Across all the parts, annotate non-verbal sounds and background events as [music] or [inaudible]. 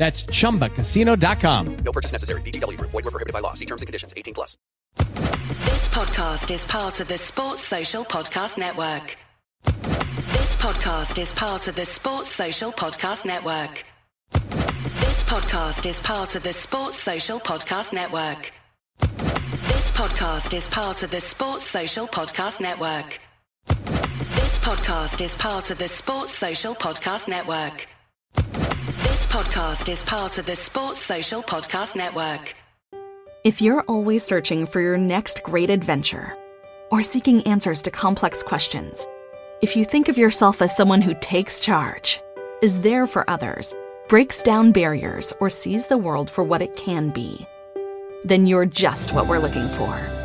That's chumbacasino.com. No purchase necessary. VGW Group. Void were prohibited by law. See terms and conditions. 18 plus. This podcast is part of the Sports Social Podcast Network. This podcast is part of the Sports Social Podcast Network. This podcast is part of the Sports Social Podcast Network. This podcast is part of the Sports Social Podcast Network. This podcast is part of the Sports Social Podcast Network. This podcast is part of the Sports Social Podcast Network. If you're always searching for your next great adventure or seeking answers to complex questions, if you think of yourself as someone who takes charge, is there for others, breaks down barriers, or sees the world for what it can be, then you're just what we're looking for.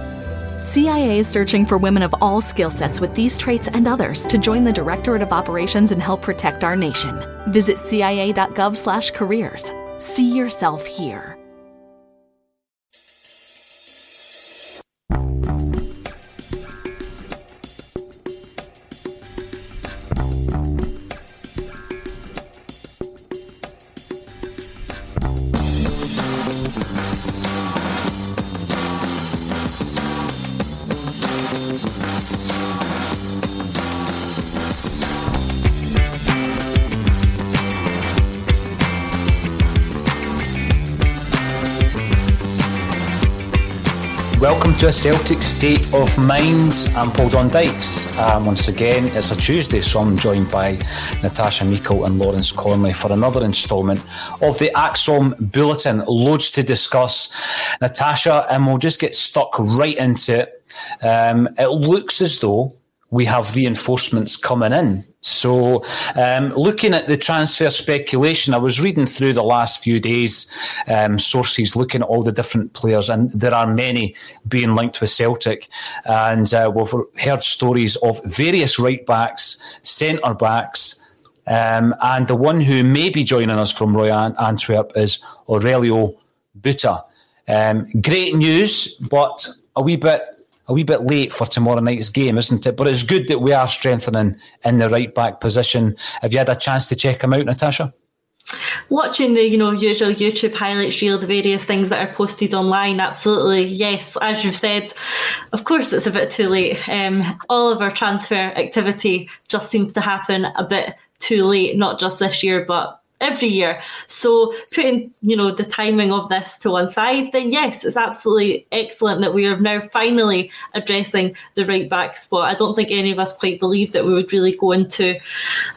CIA is searching for women of all skill sets with these traits and others to join the Directorate of Operations and help protect our nation. Visit cia.gov/careers. See yourself here. To a Celtic State of Mind. I'm Paul John Dykes. Um, once again, it's a Tuesday, so I'm joined by Natasha Meikle and Lawrence Connolly for another instalment of the ACSOM Bulletin. Loads to discuss, Natasha, and we'll just get stuck right into it. Um, it looks as though we have reinforcements coming in. So, um, looking at the transfer speculation, I was reading through the last few days, um, sources looking at all the different players, and there are many being linked with Celtic. And uh, we've heard stories of various right backs, centre backs, um, and the one who may be joining us from Royal Antwerp is Aurelio Buta. Um, great news, but a wee bit a wee bit late for tomorrow night's game, isn't it? But it's good that we are strengthening in the right back position. Have you had a chance to check him out, Natasha? Watching the you know usual YouTube highlights reel, the various things that are posted online, absolutely yes. As you've said, of course it's a bit too late. Um, all of our transfer activity just seems to happen a bit too late, not just this year, but every year. So putting, you know, the timing of this to one side, then yes, it's absolutely excellent that we are now finally addressing the right back spot. I don't think any of us quite believed that we would really go into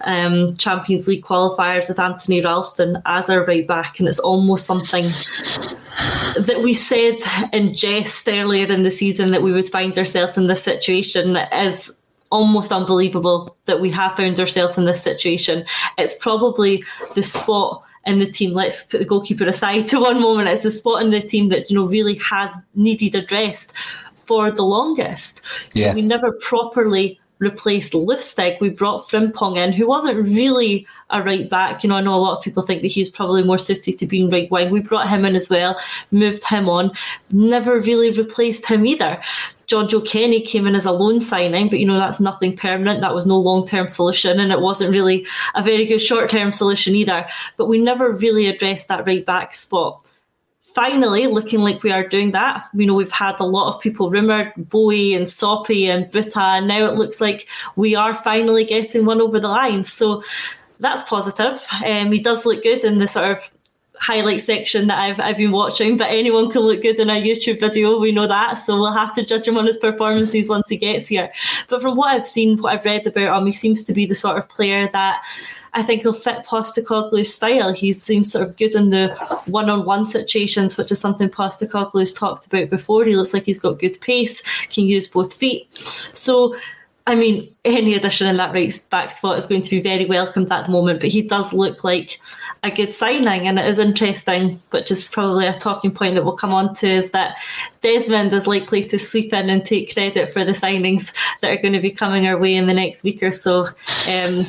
um, Champions League qualifiers with Anthony Ralston as our right back, and it's almost something that we said in jest earlier in the season that we would find ourselves in this situation is almost unbelievable that we have found ourselves in this situation. It's probably the spot in the team. Let's put the goalkeeper aside [laughs] to one moment. It's the spot in the team that you know really has needed addressed for the longest. Yeah. We never properly replaced Lustig, we brought Frimpong in, who wasn't really a right back. You know, I know a lot of people think that he's probably more suited to being right wing. We brought him in as well, moved him on, never really replaced him either. Jonjoe Kenny came in as a loan signing, but you know that's nothing permanent. That was no long term solution, and it wasn't really a very good short term solution either. But we never really addressed that right back spot finally looking like we are doing that. You know, we've had a lot of people rumoured, Bowie and Soppy and Buta, and now it looks like we are finally getting one over the line. So that's positive. Um, he does look good in the sort of highlight section that I've I've been watching, but anyone can look good in a YouTube video. We know that, so we'll have to judge him on his performances once he gets here. But from what I've seen, what I've read about him, he seems to be the sort of player that I think he'll fit Postecoglou's style. He seems sort of good in the one-on-one situations, which is something Postecoglou's talked about before. He looks like he's got good pace, can use both feet. So, I mean, any addition in that right back spot is going to be very welcomed at the moment. But he does look like a good signing, and it is interesting, which is probably a talking point that we'll come on to, is that Desmond is likely to sweep in and take credit for the signings that are going to be coming our way in the next week or so. Um,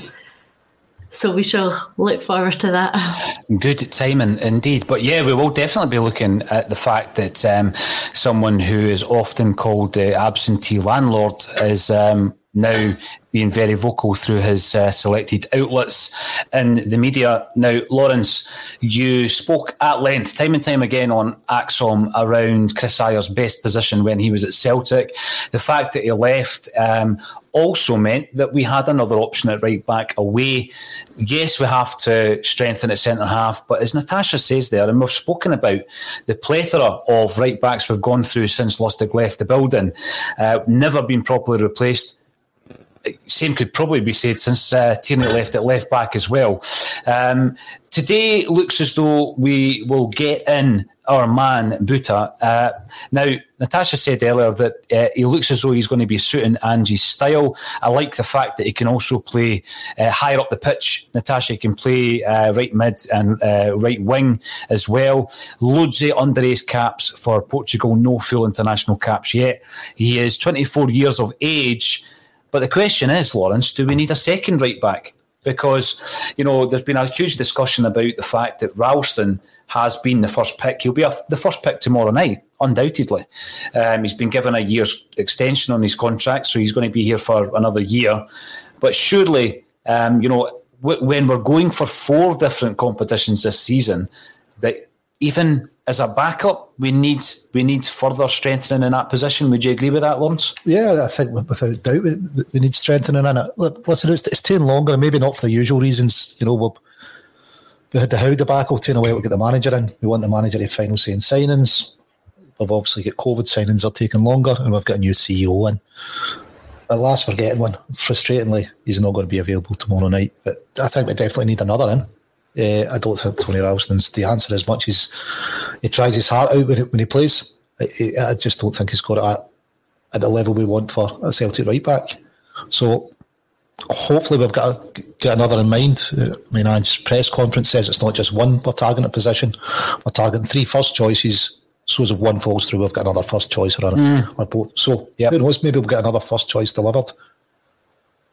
so we shall look forward to that. Good timing indeed. But yeah, we will definitely be looking at the fact that um, someone who is often called the absentee landlord is um, now being very vocal through his uh, selected outlets in the media. Now, Lawrence, you spoke at length, time and time again, on ACSOM around Chris Ajer's best position when he was at Celtic. The fact that he left um, also meant that we had another option at right back away. Yes, we have to strengthen at centre half, but as Natasha says there, and we've spoken about the plethora of right backs we've gone through since Lustig left the building, uh, never been properly replaced same could probably be said since uh, Tierney left at left back as well. Um, today looks as though we will get in our man Buta. Uh, now, Natasha said earlier that uh, he looks as though he's going to be suiting Ange's style. I like the fact that he can also play uh, higher up the pitch. Natasha can play uh, right mid and uh, right wing as well. Loads of underage caps for Portugal, no full international caps yet. He is 24 years of age. But the question is, Lawrence, do we need a second right back? Because, you know, there's been a huge discussion about the fact that Ralston has been the first pick. He'll be a, the first pick tomorrow night, undoubtedly. Um, he's been given a year's extension on his contract, so he's going to be here for another year. But surely, um, you know, w- when we're going for four different competitions this season, that even as a backup, we need we need further strengthening in that position. Would you agree with that, Lawrence? Yeah, I think without doubt we, we need strengthening in it. Listen, it's, it's taking longer, maybe not for the usual reasons. You know, we we had the Howe debacle taken away. We get the manager in. We want the manager to final say in signings. We've obviously got COVID signings are taking longer, and we've got a new CEO in. At last, we're getting one. Frustratingly, he's not going to be available tomorrow night, but I think we definitely need another in. Uh, I don't think Tony Ralston's the answer as much as he tries his heart out when he, when he plays. I, I, just don't think he's got it at, at the level we want for a Celtic right back. So hopefully we've got to get another in mind. Uh, I mean, Ange's press conference says it's not just one we're targeting a position. We're targeting three first choices. So if one falls through, we've got another first choice or, mm. or both. So yep. who knows, maybe we'll get another first choice delivered.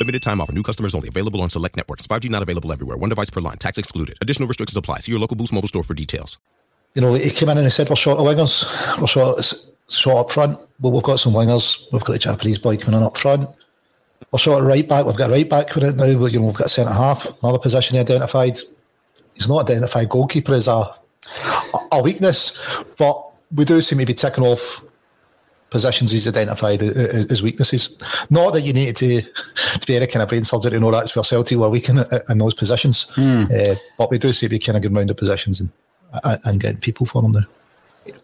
Limited time offer. New customers only. Available on select networks. 5G not available everywhere. One device per line. Tax excluded. Additional restrictions apply. See your local Boost Mobile store for details you know, he came in and he said, we're short of wingers. We're short, short up front. Well, we've got some wingers. We've got a Japanese boy coming in up front. We're short right back. We've got a right back with it now. You know, we've got a centre half, another position identified. he's not identified goalkeeper as a a weakness, but we do seem to be ticking off positions he's identified as weaknesses. Not that you need to to be any kind of brain surgery to know that's where Celtic were weak in, in those positions, Hmm. uh, but we do see be kind of going round the positions and and getting people for them now.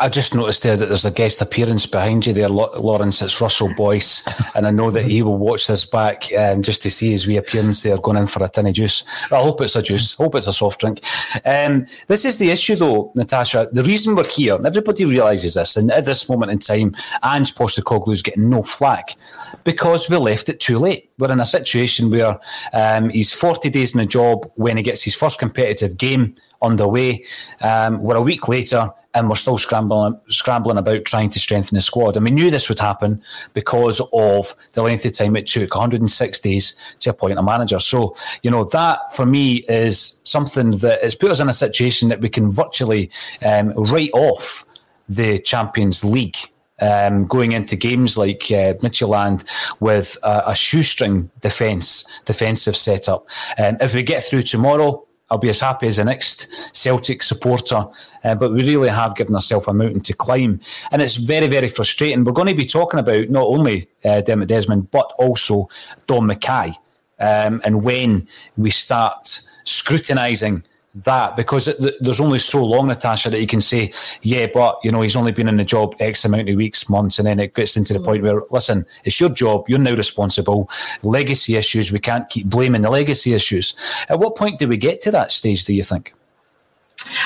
I just noticed there that there's a guest appearance behind you there, Lawrence. It's Russell Boyce, [laughs] and I know that he will watch this back um, just to see his wee appearance there, going in for a tin of juice. I hope it's a juice. I hope it's a soft drink. Um, this is the issue, though, Natasha. The reason we're here, and everybody realises this, and at this moment in time, Ange Postecoglou is getting no flack because we left it too late. We're in a situation where um, he's 40 days in the job when he gets his first competitive game underway. Um, we're a week later and we're still scrambling scrambling about trying to strengthen the squad. And we knew this would happen because of the length of time it took 106 days to appoint a manager. So, you know, that for me is something that has put us in a situation that we can virtually um, write off the Champions League. Um, going into games like uh, Midtjylland with a, a shoestring defence, defensive setup. Um, if we get through tomorrow, I'll be as happy as the next Celtic supporter. Uh, but we really have given ourselves a mountain to climb. And it's very, very frustrating. We're going to be talking about not only uh, Dermot Desmond, but also Dom McKay. Um, and when we start scrutinising that, because th- th- there's only so long, Natasha, that you can say, yeah, but, you know, he's only been in the job X amount of weeks, months, and then it gets into the mm. point where, listen, it's your job, you're now responsible. Legacy issues, we can't keep blaming the legacy issues. At what point do we get to that stage, do you think?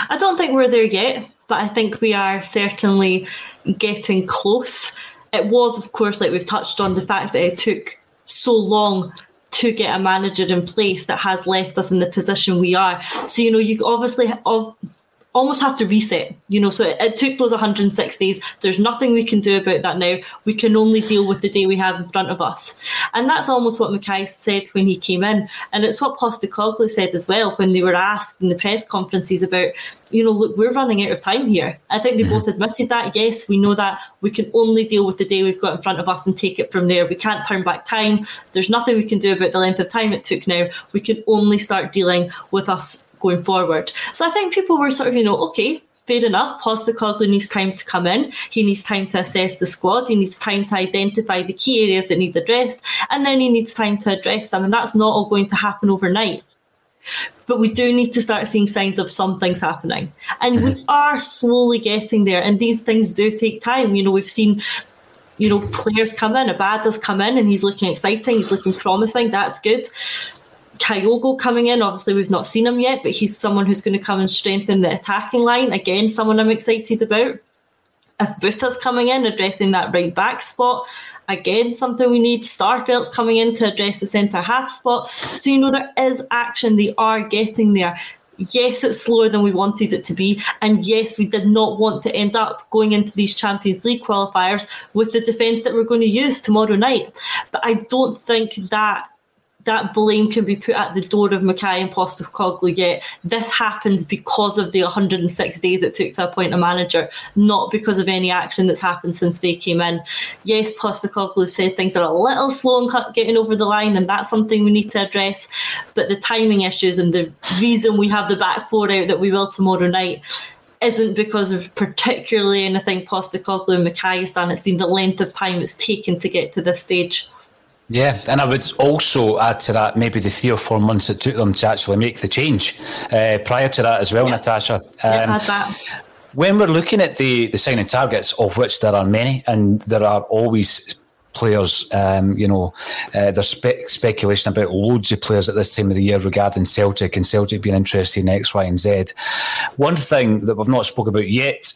I don't think we're there yet, but I think we are certainly getting close. It was, of course, like we've touched on, the fact that it took so long to get a manager in place that has left us in the position we are. So, you know, you obviously of, almost have to reset, you know. So it, it took those 106 days. There's nothing we can do about that now. We can only deal with the day we have in front of us. And that's almost what McKay said when he came in. And it's what Postecoglou said as well when they were asked in the press conferences about, you know, look, we're running out of time here. I think they mm-hmm. both admitted that. Yes, we know that we can only deal with the day we've got in front of us and take it from there. We can't turn back time. There's nothing we can do about the length of time it took now. We can only start dealing with us going forward. So I think people were sort of, you know, okay, fair enough. Postecoglou needs time to come in. He needs time to assess the squad. He needs time to identify the key areas that need addressed, and then he needs time to address them. And that's not all going to happen overnight. But we do need to start seeing signs of some things happening. And we mm-hmm. are slowly getting there. And these things do take time. You know, we've seen you know, players come in, a Abada's come in and he's looking exciting, he's looking promising, that's good. Kyogo coming in, obviously we've not seen him yet, but he's someone who's going to come and strengthen the attacking line. Again, someone I'm excited about. If Buta's coming in, addressing that right back spot, again, something we need. Starfelt's coming in to address the centre half spot. So, you know, there is action. They are getting there. Yes, it's slower than we wanted it to be. And yes, we did not want to end up going into these Champions League qualifiers with the defence that we're going to use tomorrow night. But I don't think that that blame can be put at the door of McKay and Postecoglou yet. This happens because of the 106 days it took to appoint a manager, not because of any action that's happened since they came in. Yes, Postecoglou said things are a little slow in getting over the line, and that's something we need to address. But the timing issues and the reason we have the back four out that we will tomorrow night isn't because of particularly anything Postecoglou and McKay has done. It's been the length of time it's taken to get to this stage. Yeah, and I would also add to that maybe the three or four months it took them to actually make the change uh, prior to that as well, Natasha. Yeah, Um, add that. when we're looking at the, the signing targets, of which there are many, and there are always players, um, you know, uh, there's spe- speculation about loads of players at this time of the year regarding Celtic and Celtic being interested in X, Y, and Z. One thing that we've not spoken about yet,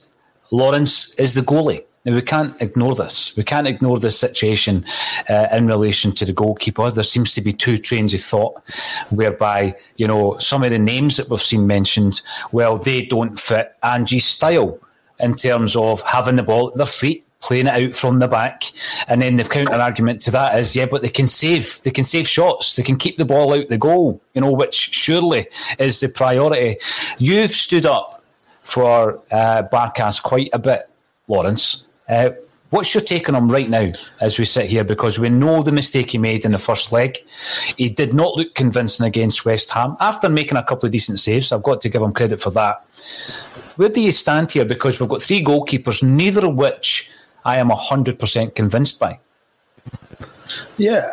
Lawrence, is the goalie. Now, we can't ignore this. We can't ignore this situation uh, in relation to the goalkeeper. There seems to be two trains of thought whereby, you know, some of the names that we've seen mentioned, well, they don't fit Ange's style in terms of having the ball at their feet, playing it out from the back. And then the counter argument to that is, yeah, but they can save, they can save shots, they can keep the ball out the goal, you know, which surely is the priority. You've stood up for uh, Barkas quite a bit, Lawrence. Uh, What's your take on him right now as we sit here? Because we know the mistake he made in the first leg. He did not look convincing against West Ham after making a couple of decent saves. I've got to give him credit for that. Where do you stand here? Because we've got three goalkeepers, neither of which I am 100% convinced by. Yeah,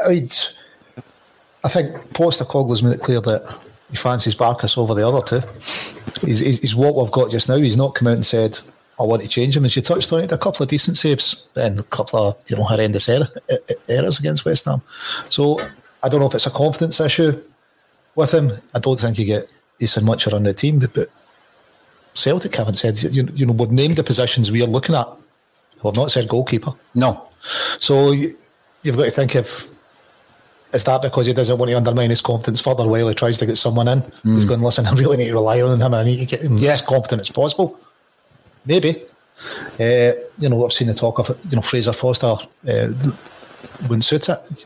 I think Postecoglou's made it clear that he fancies Barkas over the other two. He's, he's, he's what we've got just now. He's not come out and said, I want to change him. As you touched on it, a couple of decent saves and a couple of you know horrendous error, errors against West Ham. So I don't know if it's a confidence issue with him. I don't think he get he's had much around the team, but, but Celtic haven't said you, you know we've named the positions we are looking at. We've not said goalkeeper. No. So you, you've got to think if is that because he doesn't want to undermine his confidence further while he tries to get someone in? Mm. He's going, listen, I really need to rely on him and I need to get him yeah. as confident as possible. Maybe. Uh, you know, I've seen the talk of you know Fraser Forster uh, wouldn't suit it.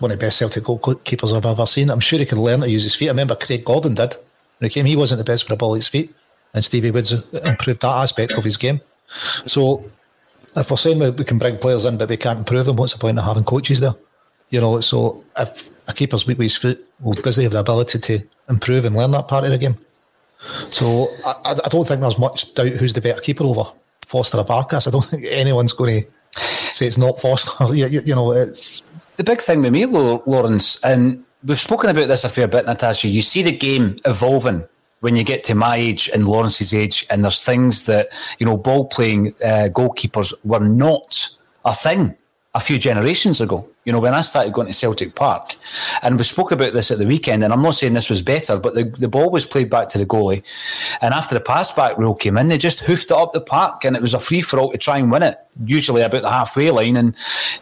One of the best Celtic goalkeepers I've ever seen. I'm sure he could learn to use his feet. I remember Craig Gordon did when he came. He wasn't the best with the ball at his feet, and Stevie Woods improved that aspect of his game. So, if we're saying we can bring players in but we can't improve them, what's the point of having coaches there? You know, so if a keeper's weak with his foot, well, does he have the ability to improve and learn that part of the game? So I, I don't think there's much doubt who's the better keeper over Forster or Barkas. I don't [laughs] think anyone's going to say it's not Forster. [laughs] you, you, you, know, it's the big thing with me, Lawrence, and we've spoken about this a fair bit, Natasha. You see the game evolving when you get to my age and Lawrence's age, and there's things that you know, ball playing uh, goalkeepers were not a thing a few generations ago. You know, when I started going to Celtic Park, and we spoke about this at the weekend, and I'm not saying this was better, but the, the ball was played back to the goalie. And after the pass back rule came in, they just hoofed it up the park, and it was a free for all to try and win it, usually about the halfway line. And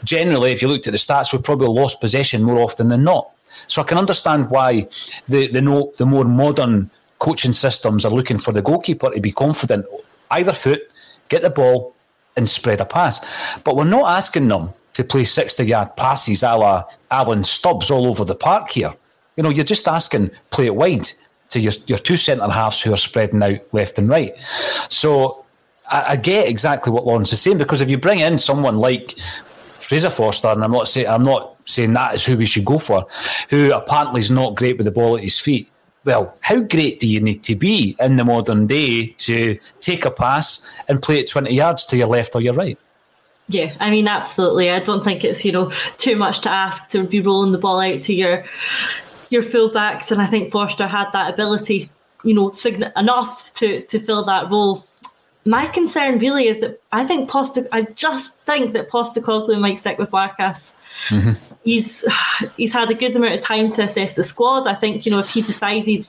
generally, if you looked at the stats, we probably lost possession more often than not. So I can understand why the, the, no, the more modern coaching systems are looking for the goalkeeper to be confident, either foot, get the ball, and spread a pass. But we're not asking them to play 60 yard passes a la Alan Stubbs all over the park here. You know, you're just asking play it wide to your, your two centre halves who are spreading out left and right. So I, I, get exactly what Lawrence is saying because if you bring in someone like Fraser Forster, and I'm not saying I'm not saying that is who we should go for, who apparently is not great with the ball at his feet. Well, how great do you need to be in the modern day to take a pass and play it 20 yards to your left or your right? Yeah, I mean, absolutely. I don't think it's you know too much to ask to be rolling the ball out to your your fullbacks, and I think Forster had that ability, you know, enough to to fill that role. My concern really is that I think Posta. I just think that Postecoglou might stick with Barkas. Mm-hmm. He's he's had a good amount of time to assess the squad. I think you know if he decided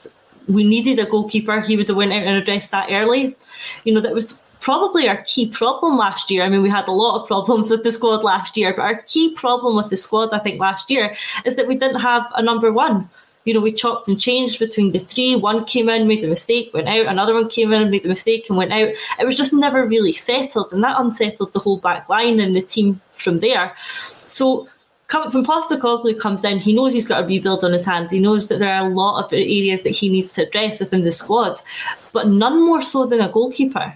we needed a goalkeeper, he would have went out and addressed that early. You know that was probably our key problem last year. I mean, we had a lot of problems with the squad last year, but our key problem with the squad, I think, last year is that we didn't have a number one. You know, we chopped and changed between the three. One came in, made a mistake, went out. Another one came in, made a mistake, and went out. It was just never really settled, and that unsettled the whole back line and the team from there. So when Postecoglou comes in, he knows he's got a rebuild on his hands. He knows that there are a lot of areas that he needs to address within the squad, but none more so than a goalkeeper.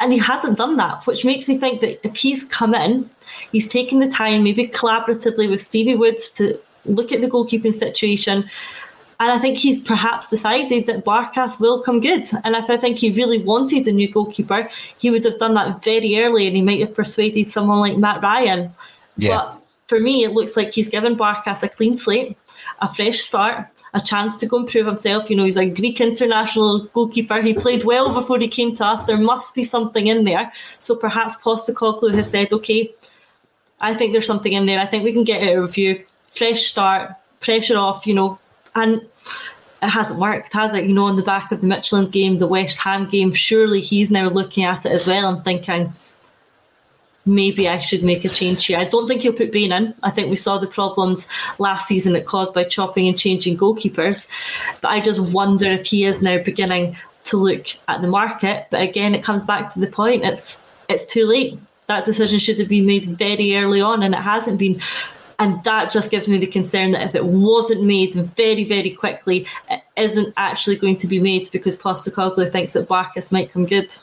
And he hasn't done that, which makes me think that if he's come in, he's taken the time, maybe collaboratively with Stevie Woods, to look at the goalkeeping situation. And I think he's perhaps decided that Barkas will come good. And if I think he really wanted a new goalkeeper, he would have done that very early and he might have persuaded someone like Matt Ryan. Yeah. But for me, it looks like he's given Barkas a clean slate, a fresh start, a chance to go and prove himself. You know, he's a Greek international goalkeeper. He played well before he came to us. There must be something in there. So perhaps Postecoglou has said, okay, I think there's something in there. I think we can get a review, fresh start, pressure off, you know, and it hasn't worked, has it? You know, on the back of the Midtjylland game, the West Ham game, surely he's now looking at it as well and thinking, maybe I should make a change here. I don't think he'll put Bain in. I think we saw the problems last season it caused by chopping and changing goalkeepers. But I just wonder if he is now beginning to look at the market. But again, it comes back to the point it's it's too late. That decision should have been made very early on, and it hasn't been. And that just gives me the concern that if it wasn't made very, very quickly, it isn't actually going to be made because Postecoglou thinks that Barkas might come good.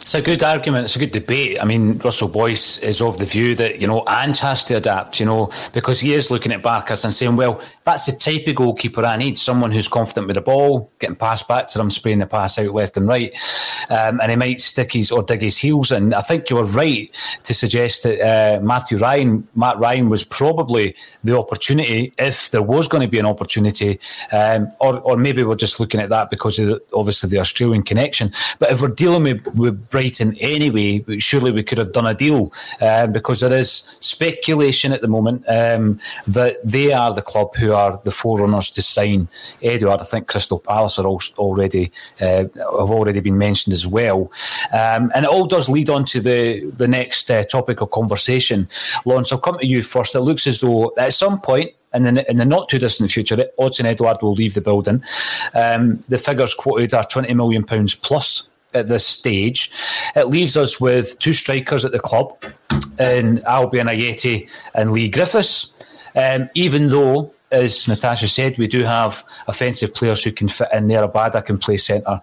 It's a good argument. It's a good debate. I mean, Russell Boyce is of the view that, you know, Ange has to adapt, you know, because he is looking at Barkas and saying, well, that's the type of goalkeeper I need. Someone who's confident with the ball, getting passed back to them, spraying the pass out left and right. Um, and he might stick his or dig his heels in. I think you were right to suggest that uh, Matthew Ryan, Matt Ryan was probably the opportunity if there was going to be an opportunity. Um, or, or maybe we're just looking at that because of obviously the Australian connection. But if we're dealing with, with Brighton anyway, surely we could have done a deal um, because there is speculation at the moment um, that they are the club who are the forerunners to sign Edouard. I think Crystal Palace are already uh, have already been mentioned as well, um, and it all does lead on to the the next uh, topic of conversation. Lawrence, I'll come to you first. It looks as though at some point in the, in the not too distant future, Odsonne Edouard will leave the building. Um, the figures quoted are £20 million plus at this stage. It leaves us with two strikers at the club in Albian Ajeti and Leigh Griffiths. Um, even though, as Natasha said, we do have offensive players who can fit in there. Abada can play centre.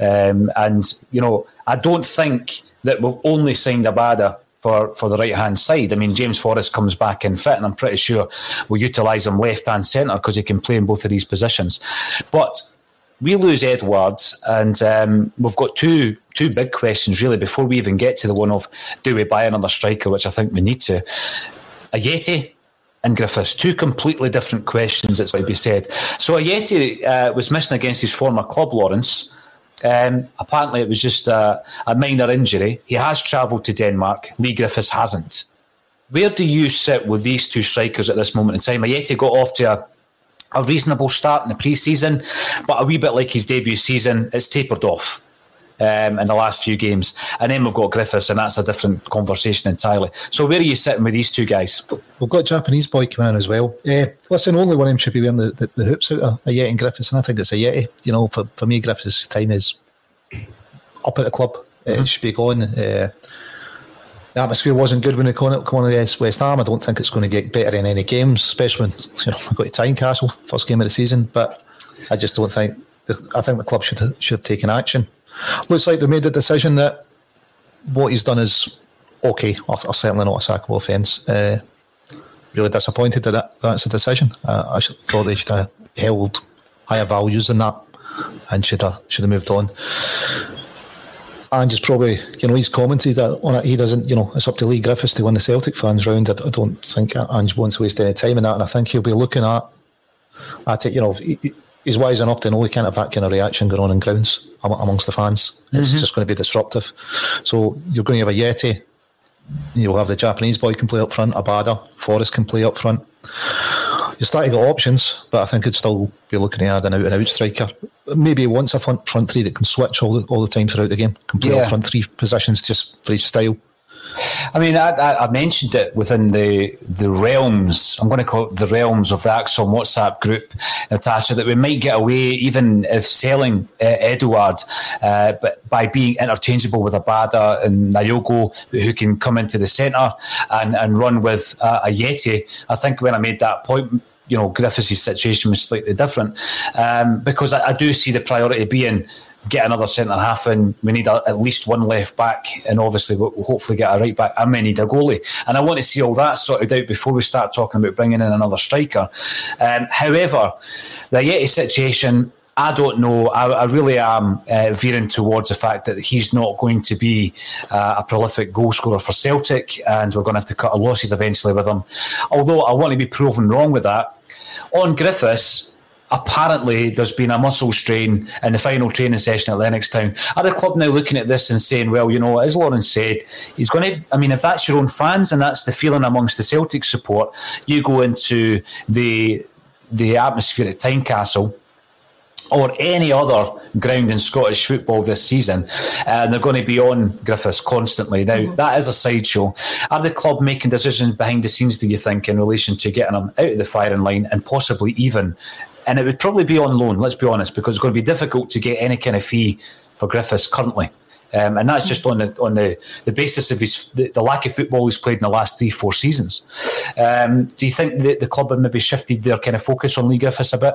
Um, and, you know, I don't think that we've only signed Abada for, for the right hand side. I mean, James Forrest comes back in fit, and I'm pretty sure we'll utilise him left and centre because he can play in both of these positions. But we lose Edwards, and um, we've got two two big questions really before we even get to the one of do we buy another striker, which I think we need to. Ajeti and Griffiths, two completely different questions. It's what be said. So Ajeti uh, was missing against his former club, Lawrence. Um, apparently, it was just a, a minor injury. He has travelled to Denmark. Leigh Griffiths hasn't. Where do you sit with these two strikers at this moment in time? Ajeti got off to a, a reasonable start in the pre-season, but a wee bit like his debut season, it's tapered off. Um, in the last few games. And then we've got Griffiths, and that's a different conversation entirely. So, where are you sitting with these two guys? We've got Japanese boy coming in as well. Uh, listen, only one of them should be wearing the, the, the hoops out of Ajeti and Griffiths, and I think it's Ajeti. You know, for, for me, Griffiths' time is up at the club. Mm-hmm. It should be gone. Uh, the atmosphere wasn't good when they come on, against West Ham. I don't think it's going to get better in any games, especially when [laughs] you know we got to Tynecastle first game of the season. But I just don't think. I think the club should should have taken action. Looks like they made the decision that what he's done is okay, or, or certainly not a sackable offence. Uh, really disappointed that, that that's a decision. Uh, I thought they should have held higher values than that and should have should have moved on. And just probably, you know, he's commented that on it. He doesn't, you know, it's up to Leigh Griffiths to win the Celtic fans round. I, I don't think Ange wants to waste any time in that. And I think he'll be looking at, at it, you know, he, he's wise enough to know he can't have that kind of reaction going on in grounds amongst the fans. It's mm-hmm. just going to be disruptive. So you're going to have Ajeti. You'll have the Japanese boy can play up front. Abada, Forrest can play up front. You're starting to get options, but I think it'd still be looking to add an out and out striker. Maybe once a front front three that can switch all the all the time throughout the game, can play yeah. all front three positions just for his style. I mean, I, I, mentioned it within the the realms. I'm going to call it the realms of the ACSOM WhatsApp group, Natasha. That we might get away, even if selling uh, Edouard, uh, but by being interchangeable with Abada and Kyogo, who can come into the centre and, and run with uh, Ajeti. I think when I made that point, you know, Griffiths' situation was slightly different um, because I, I do see the priority being get another centre half and We need a, at least one left back, and obviously we'll, we'll hopefully get a right back. And we need a goalie, and I want to see all that sorted out before we start talking about bringing in another striker. Um, however, the Ajeti situation. I don't know. I, I really am uh, veering towards the fact that he's not going to be uh, a prolific goal scorer for Celtic, and we're going to have to cut our losses eventually with him. Although I want to be proven wrong with that. On Griffiths, apparently there's been a muscle strain in the final training session at Lennoxtown. Are the club now looking at this and saying, well, you know, as Lawrence said, he's going to, I mean, if that's your own fans and that's the feeling amongst the Celtic support, you go into the the atmosphere at Tynecastle or any other ground in Scottish football this season, uh, and they're going to be on Griffiths constantly. Now, mm-hmm. that is a sideshow. Are the club making decisions behind the scenes, do you think, in relation to getting them out of the firing line and possibly even and it would probably be on loan. Let's be honest, because it's going to be difficult to get any kind of fee for Griffiths currently. Um, and that's just on the on the, the basis of his the, the, lack of football he's played in the last three four seasons. Um, do you think that the club have maybe shifted their kind of focus on Leigh Griffiths a bit?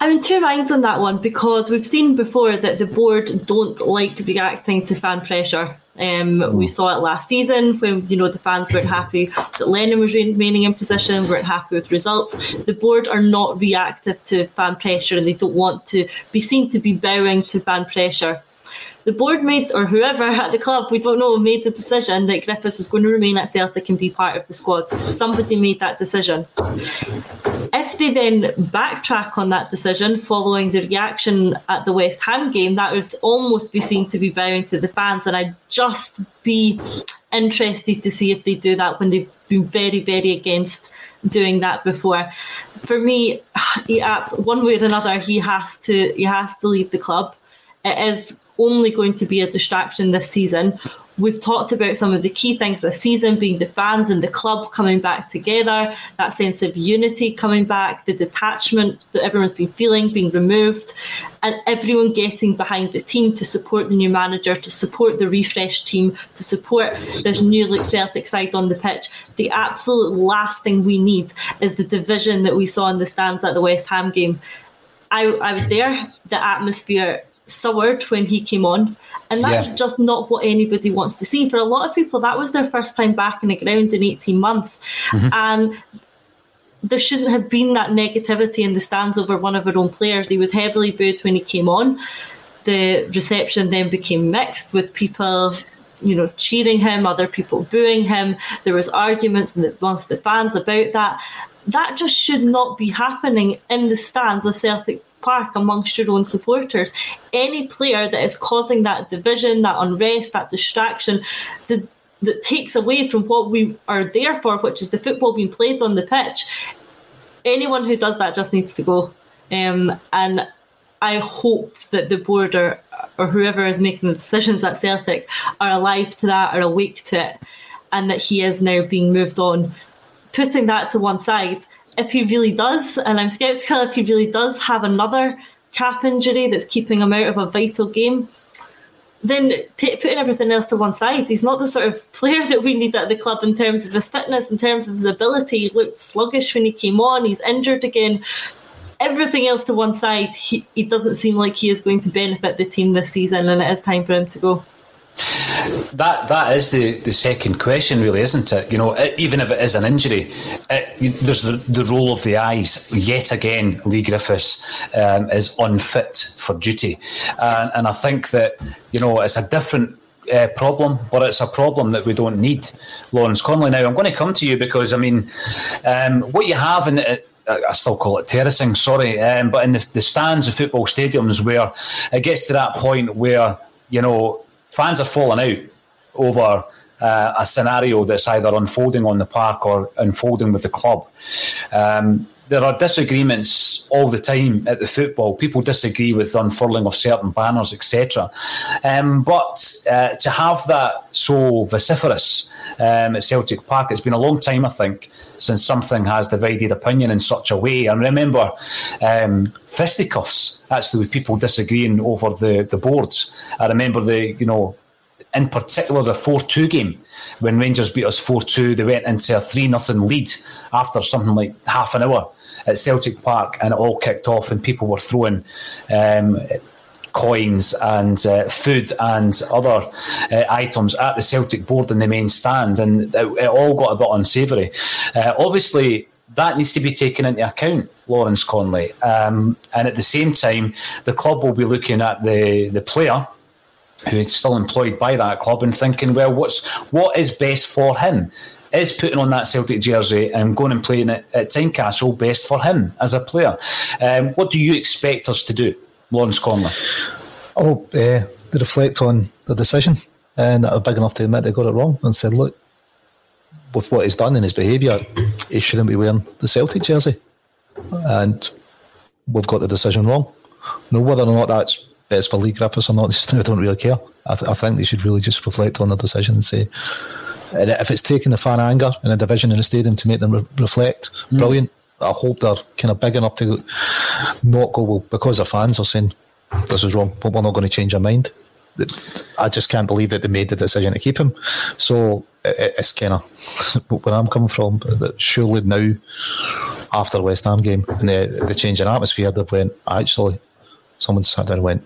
I'm in two minds on that one because we've seen before that the board don't like reacting to fan pressure. Um, We Mm. saw it last season when you know the fans weren't happy that Lennon was remaining in position, weren't happy with results. The board are not reactive to fan pressure, and they don't want to be seen to be bowing to fan pressure. The board made, or whoever at the club, we don't know, made the decision that Griffiths was going to remain at Celtic and be part of the squad. Somebody made that decision. If they then backtrack on that decision following the reaction at the West Ham game, that would almost be seen to be bowing to the fans. And I'd just be interested to see if they do that when they've been very, very against doing that before. For me, he one way or another, he has to he has to leave the club. It is only going to be a distraction this season. We've talked about some of the key things this season being the fans and the club coming back together, that sense of unity coming back, the detachment that everyone's been feeling being removed, and everyone getting behind the team to support the new manager, to support the refreshed team, to support this new look Celtic side on the pitch. The absolute last thing we need is the division that we saw in the stands at the West Ham game. I, I was there. The atmosphere soured when he came on, and that's Yeah. just not what anybody wants to see. For a lot of people, that was their first time back in the ground in 18 months, Mhm. and there shouldn't have been that negativity in the stands over one of our own players. He was heavily booed when he came on. The reception then became mixed with people, you know, cheering him, other people booing him. There was arguments amongst the fans about that. That just should not be happening in the stands of Celtic Park amongst your own supporters. Any player that is causing that division, that unrest, that distraction, the that takes away from what we are there for, which is the football being played on the pitch. Anyone who does that just needs to go. Um, and I hope that the board or, or whoever is making the decisions at Celtic are alive to that, are awake to it, and that he is now being moved on. Putting that to one side, if he really does, and I'm sceptical if he really does have another calf injury that's keeping him out of a vital game, then t- putting everything else to one side, he's not the sort of [laughs] player that we need at the club in terms of his fitness, in terms of his ability. He looked sluggish when he came on, he's injured again. Everything else to one side, he, he doesn't seem like he is going to benefit the team this season, and it is time for him to go. That that is the, the second question, really, isn't it? You know, it, even if it is an injury, it, there's the, the roll of the eyes. Yet again, Leigh Griffiths um, is unfit for duty, and, and I think that you know it's a different uh, problem, but it's a problem that we don't need. Lawrence Connolly. Now, I'm going to come to you because I mean, um, what you have in the, I still call it terracing, sorry, um, but in the, the stands of football stadiums where it gets to that point where you know fans are falling out over uh, a scenario that's either unfolding on the park or unfolding with the club. Um, there are disagreements all the time at the football. People disagree with the unfurling of certain banners, etc. Um, but uh, to have that so vociferous um, at Celtic Park, it's been a long time, I think, since something has divided opinion in such a way. And remember, um, fisticuffs actually with people disagreeing over the, the boards. I remember the, you know, in particular the 4 2 game when Rangers beat us 4 2. They went into a 3 0 lead after something like half an hour at Celtic Park and it all kicked off and people were throwing. Um, Coins and uh, food and other uh, items at the Celtic board in the main stand, and it, it all got a bit unsavoury. Uh, obviously, that needs to be taken into account, Lawrence Connolly. Um, and at the same time, the club will be looking at the, the player who is still employed by that club and thinking, well, what's what is best for him? Is putting on that Celtic jersey and going and playing at, at Tynecastle best for him as a player? Um, what do you expect us to do, Lawrence Connolly? Hope uh, they reflect on the decision and that are big enough to admit they got it wrong and said, look, with what he's done in his behaviour, he shouldn't be wearing the Celtic jersey. And we've got the decision wrong. No, whether or not that's best for Leigh Griffiths or not, just, [laughs] I don't really care. I, th- I think they should really just reflect on the decision and say, and if it's taking the fan anger in a division in the stadium to make them re- reflect, hmm. brilliant. I hope they're kind of big enough to not go, well, because the fans are saying this is wrong, but we're not going to change our mind. I just can't believe that they made the decision to keep him. So it, it's kind of [laughs] where I'm coming from. That surely now after the West Ham game and the, the change in atmosphere, they went, actually, someone sat down and went,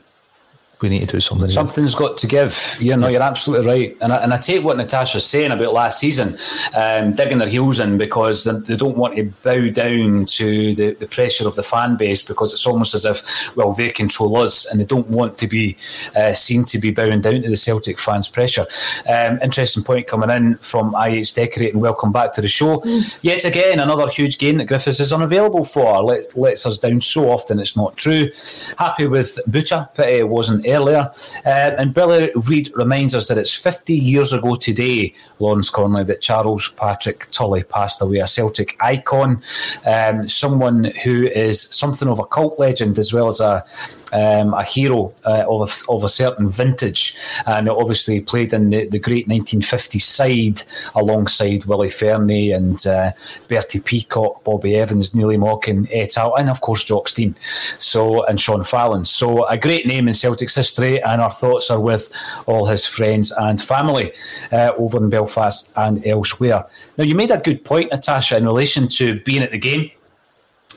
we need to do something. here." Something's got to give. You know, you're absolutely right. And I, and I take what Natasha's saying about last season, um, digging their heels in because they, they don't want to bow down to the, the pressure of the fan base because it's almost as if, well, they control us and they don't want to be uh, seen to be bowing down to the Celtic fans' pressure. Um, interesting point coming in from IH Decorating. Welcome back to the show. Yet again, another huge game that Griffiths is unavailable for. Let, lets us down so often it's not true. Happy with Butcher, pity it wasn't earlier. Uh, and Billy Reid reminds us that it's 50 years ago today, Lawrence Connolly, that Charles Patrick Tully passed away, a Celtic icon, um, someone who is something of a cult legend as well as a um, a hero uh, of, a, of a certain vintage, and obviously played in the, the great 1950 side alongside Willie Fernie and uh, Bertie Peacock, Bobby Evans, Neilly Mochan, et al., and of course Jock Stein, so and Sean Fallon. So a great name in Celtic's history, and our thoughts are with all his friends and family uh, over in Belfast and elsewhere. Now, you made a good point, Natasha, in relation to being at the game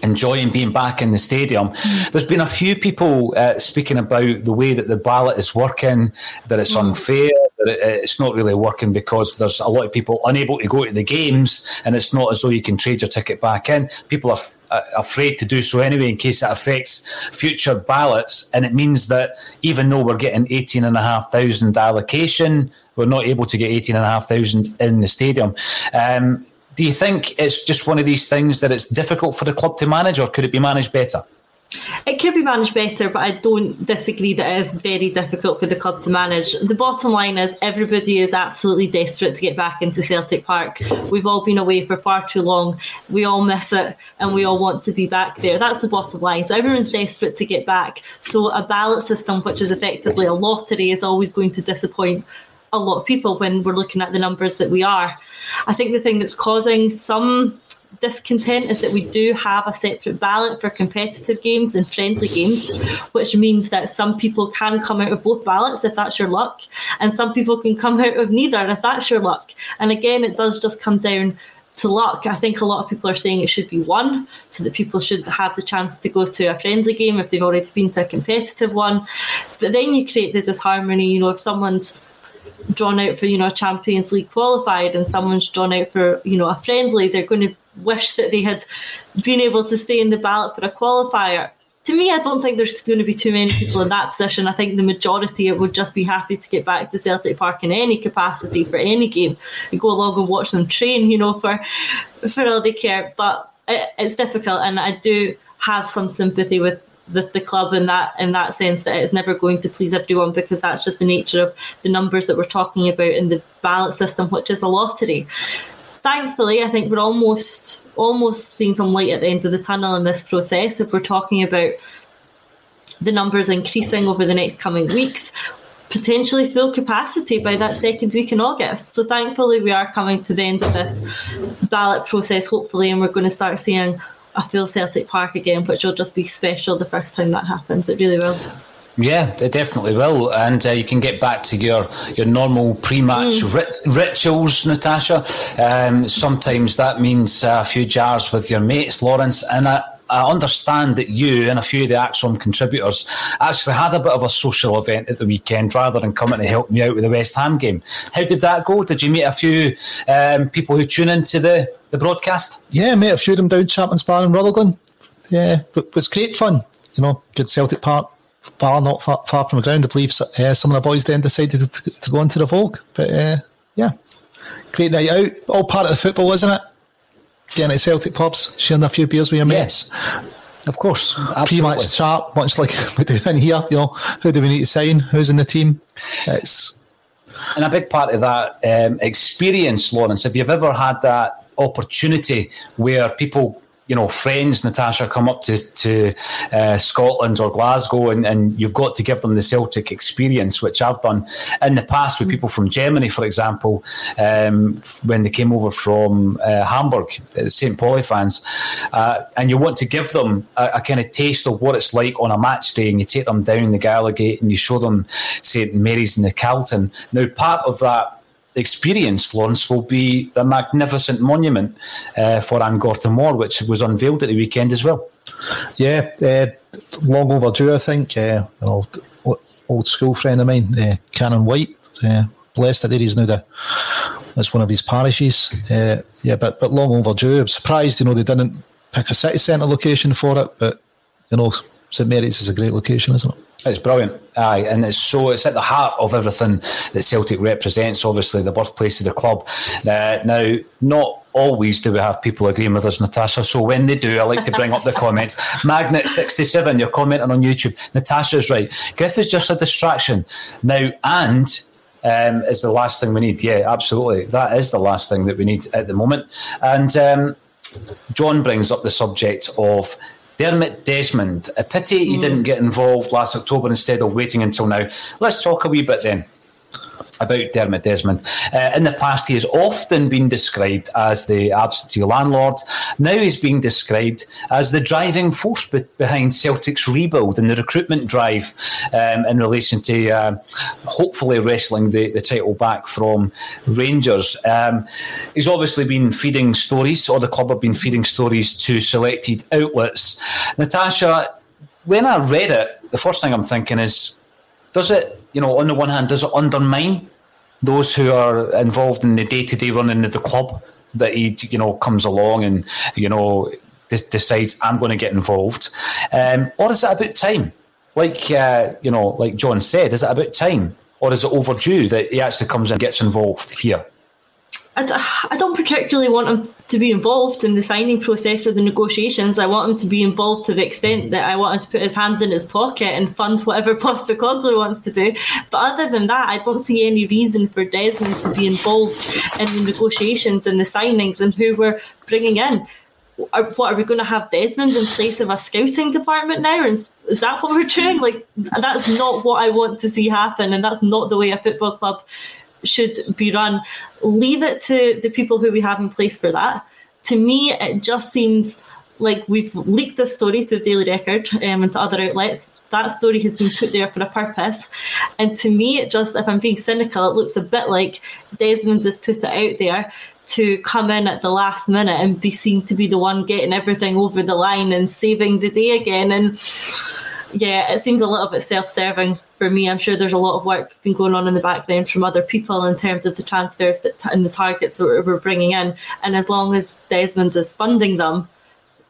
enjoying being back in the stadium. There's been a few people uh, speaking about the way that the ballot is working, that it's unfair, that it, it's not really working because there's a lot of people unable to go to the games, and it's not as though you can trade your ticket back in. People are uh, afraid to do so anyway in case it affects future ballots, and it means that even though we're getting 18,500 allocation, we're not able to get 18,500 in the stadium. Um, do you think it's just one of these things that it's difficult for the club to manage, or could it be managed better? It could be managed better, but I don't disagree that it is very difficult for the club to manage. The bottom line is everybody is absolutely desperate to get back into Celtic Park. We've all been away for far too long. We all miss it and we all want to be back there. That's the bottom line. So everyone's desperate to get back. So a ballot system, which is effectively a lottery, is always going to disappoint a lot of people when we're looking at the numbers that we are. I think the thing that's causing some discontent is that we do have a separate ballot for competitive games and friendly games, which means that some people can come out of both ballots if that's your luck, and some people can come out of neither if that's your luck. And again, it does just come down to luck. I think a lot of people are saying it should be one, so that people should have the chance to go to a friendly game if they've already been to a competitive one. But then you create the disharmony, you know, if someone's drawn out for you know a Champions League qualified and someone's drawn out for you know a friendly, they're going to wish that they had been able to stay in the ballot for a qualifier. To me, I don't think there's going to be too many people in that position. I think the majority would just be happy to get back to Celtic Park in any capacity for any game and go along and watch them train, you know, for for all they care. But it, it's difficult, and I do have some sympathy with with the club in that in that sense that it's never going to please everyone because that's just the nature of the numbers that we're talking about in the ballot system, which is a lottery. Thankfully, I think we're almost almost seeing some light at the end of the tunnel in this process. If we're talking about the numbers increasing over the next coming weeks, potentially full capacity by that second week in August. So thankfully, we are coming to the end of this ballot process, hopefully, and we're going to start seeing a full Celtic Park again, which will just be special the first time that happens. It really will. Yeah, it definitely will, and uh, you can get back to your your normal pre-match Mm. rit- rituals, Natasha. Um, sometimes that means a few jars with your mates, Lawrence, and I. I understand that you and a few of the ACSOM contributors actually had a bit of a social event at the weekend rather than coming to help me out with the West Ham game. How did that go? Did you meet a few um, people who tune into the, the broadcast? Yeah, met a few of them down Chapman's Bar in Rutherglen. Yeah, it was great fun. You know, good Celtic Park bar, not far, far from the ground. I believe uh, some of the boys then decided to, to go into the Vogue. But uh, yeah, great night out. All part of the football, isn't it? Getting at Celtic pubs, sharing a few beers with your mates. Of course, pre-match chat, much like [laughs] we do in here. You know, who do we need to sign? Who's in the team? It's And a big part of that um, experience, Lawrence, if you've ever had that opportunity where people, you know, friends, Natasha, come up to, to uh, Scotland or Glasgow and, and you've got to give them the Celtic experience, which I've done in the past with people from Germany, for example, um, when they came over from uh, Hamburg, the St. Pauli fans, uh, and you want to give them a, a kind of taste of what it's like on a match day and you take them down the Gallowgate and you show them St. Mary's and the Calton. Now, part of that experience, Lawrence, will be a magnificent monument uh, for An Gorta Mór, which was unveiled at the weekend as well. Yeah, uh, long overdue, I think. Uh, an old, old school friend of mine, uh, Canon White, uh, blessed that he's now the that's one of his parishes. Uh, yeah, but but long overdue. I'm surprised, you know, they didn't pick a city centre location for it, but you know, St Mary's is a great location, isn't it? It's brilliant, aye, and it's so it's at the heart of everything that Celtic represents. Obviously, the birthplace of the club. Uh, now, not always do we have people agreeing with us, Natasha. So when they do, I like to bring up the [laughs] comments. Magnet sixty seven, you're commenting on YouTube. Natasha's right. Griff is just a distraction now, and um, is the last thing we need. Yeah, absolutely. That is the last thing that we need at the moment. And um, John brings up the subject of Dermot Desmond. A pity he didn't hmm. get involved last October instead of waiting until now. Let's talk a wee bit then about Dermot Desmond. Uh, in the past, he has often been described as the absentee landlord. Now he's being described as the driving force be- behind Celtic's rebuild and the recruitment drive um, in relation to uh, hopefully wrestling the, the title back from Rangers. Um, he's obviously been feeding stories, or the club have been feeding stories to selected outlets. Natasha, when I read it, the first thing I'm thinking is, does it you know, on the one hand, does it undermine those who are involved in the day to day running of the club that he, you know, comes along and, you know, decides I'm going to get involved? Um, or is it about time? Like, uh, you know, like John said, is it about time? Or is it overdue that he actually comes and gets involved here? I don't particularly want him to be involved in the signing process or the negotiations. I want him to be involved to the extent mm. that I want him to put his hand in his pocket and fund whatever [laughs] Postecoglou wants to do. But other than that, I don't see any reason for Desmond to be involved in the negotiations and the signings and who we're bringing in. Are, what are we going to have Desmond in place of a scouting department now? Is, is that what we're doing? Like that's not what I want to see happen, and that's not the way a football club should be run. Leave it to the people who we have in place for that. To me, it just seems like we've leaked this story to the Daily Record um, and to other outlets. That story has been put there for a purpose. And to me, it just, if I'm being cynical, it looks a bit like Desmond has put it out there to come in at the last minute and be seen to be the one getting everything over the line and saving the day again. And yeah, it seems a little bit self-serving for me. I'm sure there's a lot of work been going on in the background from other people in terms of the transfers that and the targets that we're bringing in. And as long as Desmond is funding them,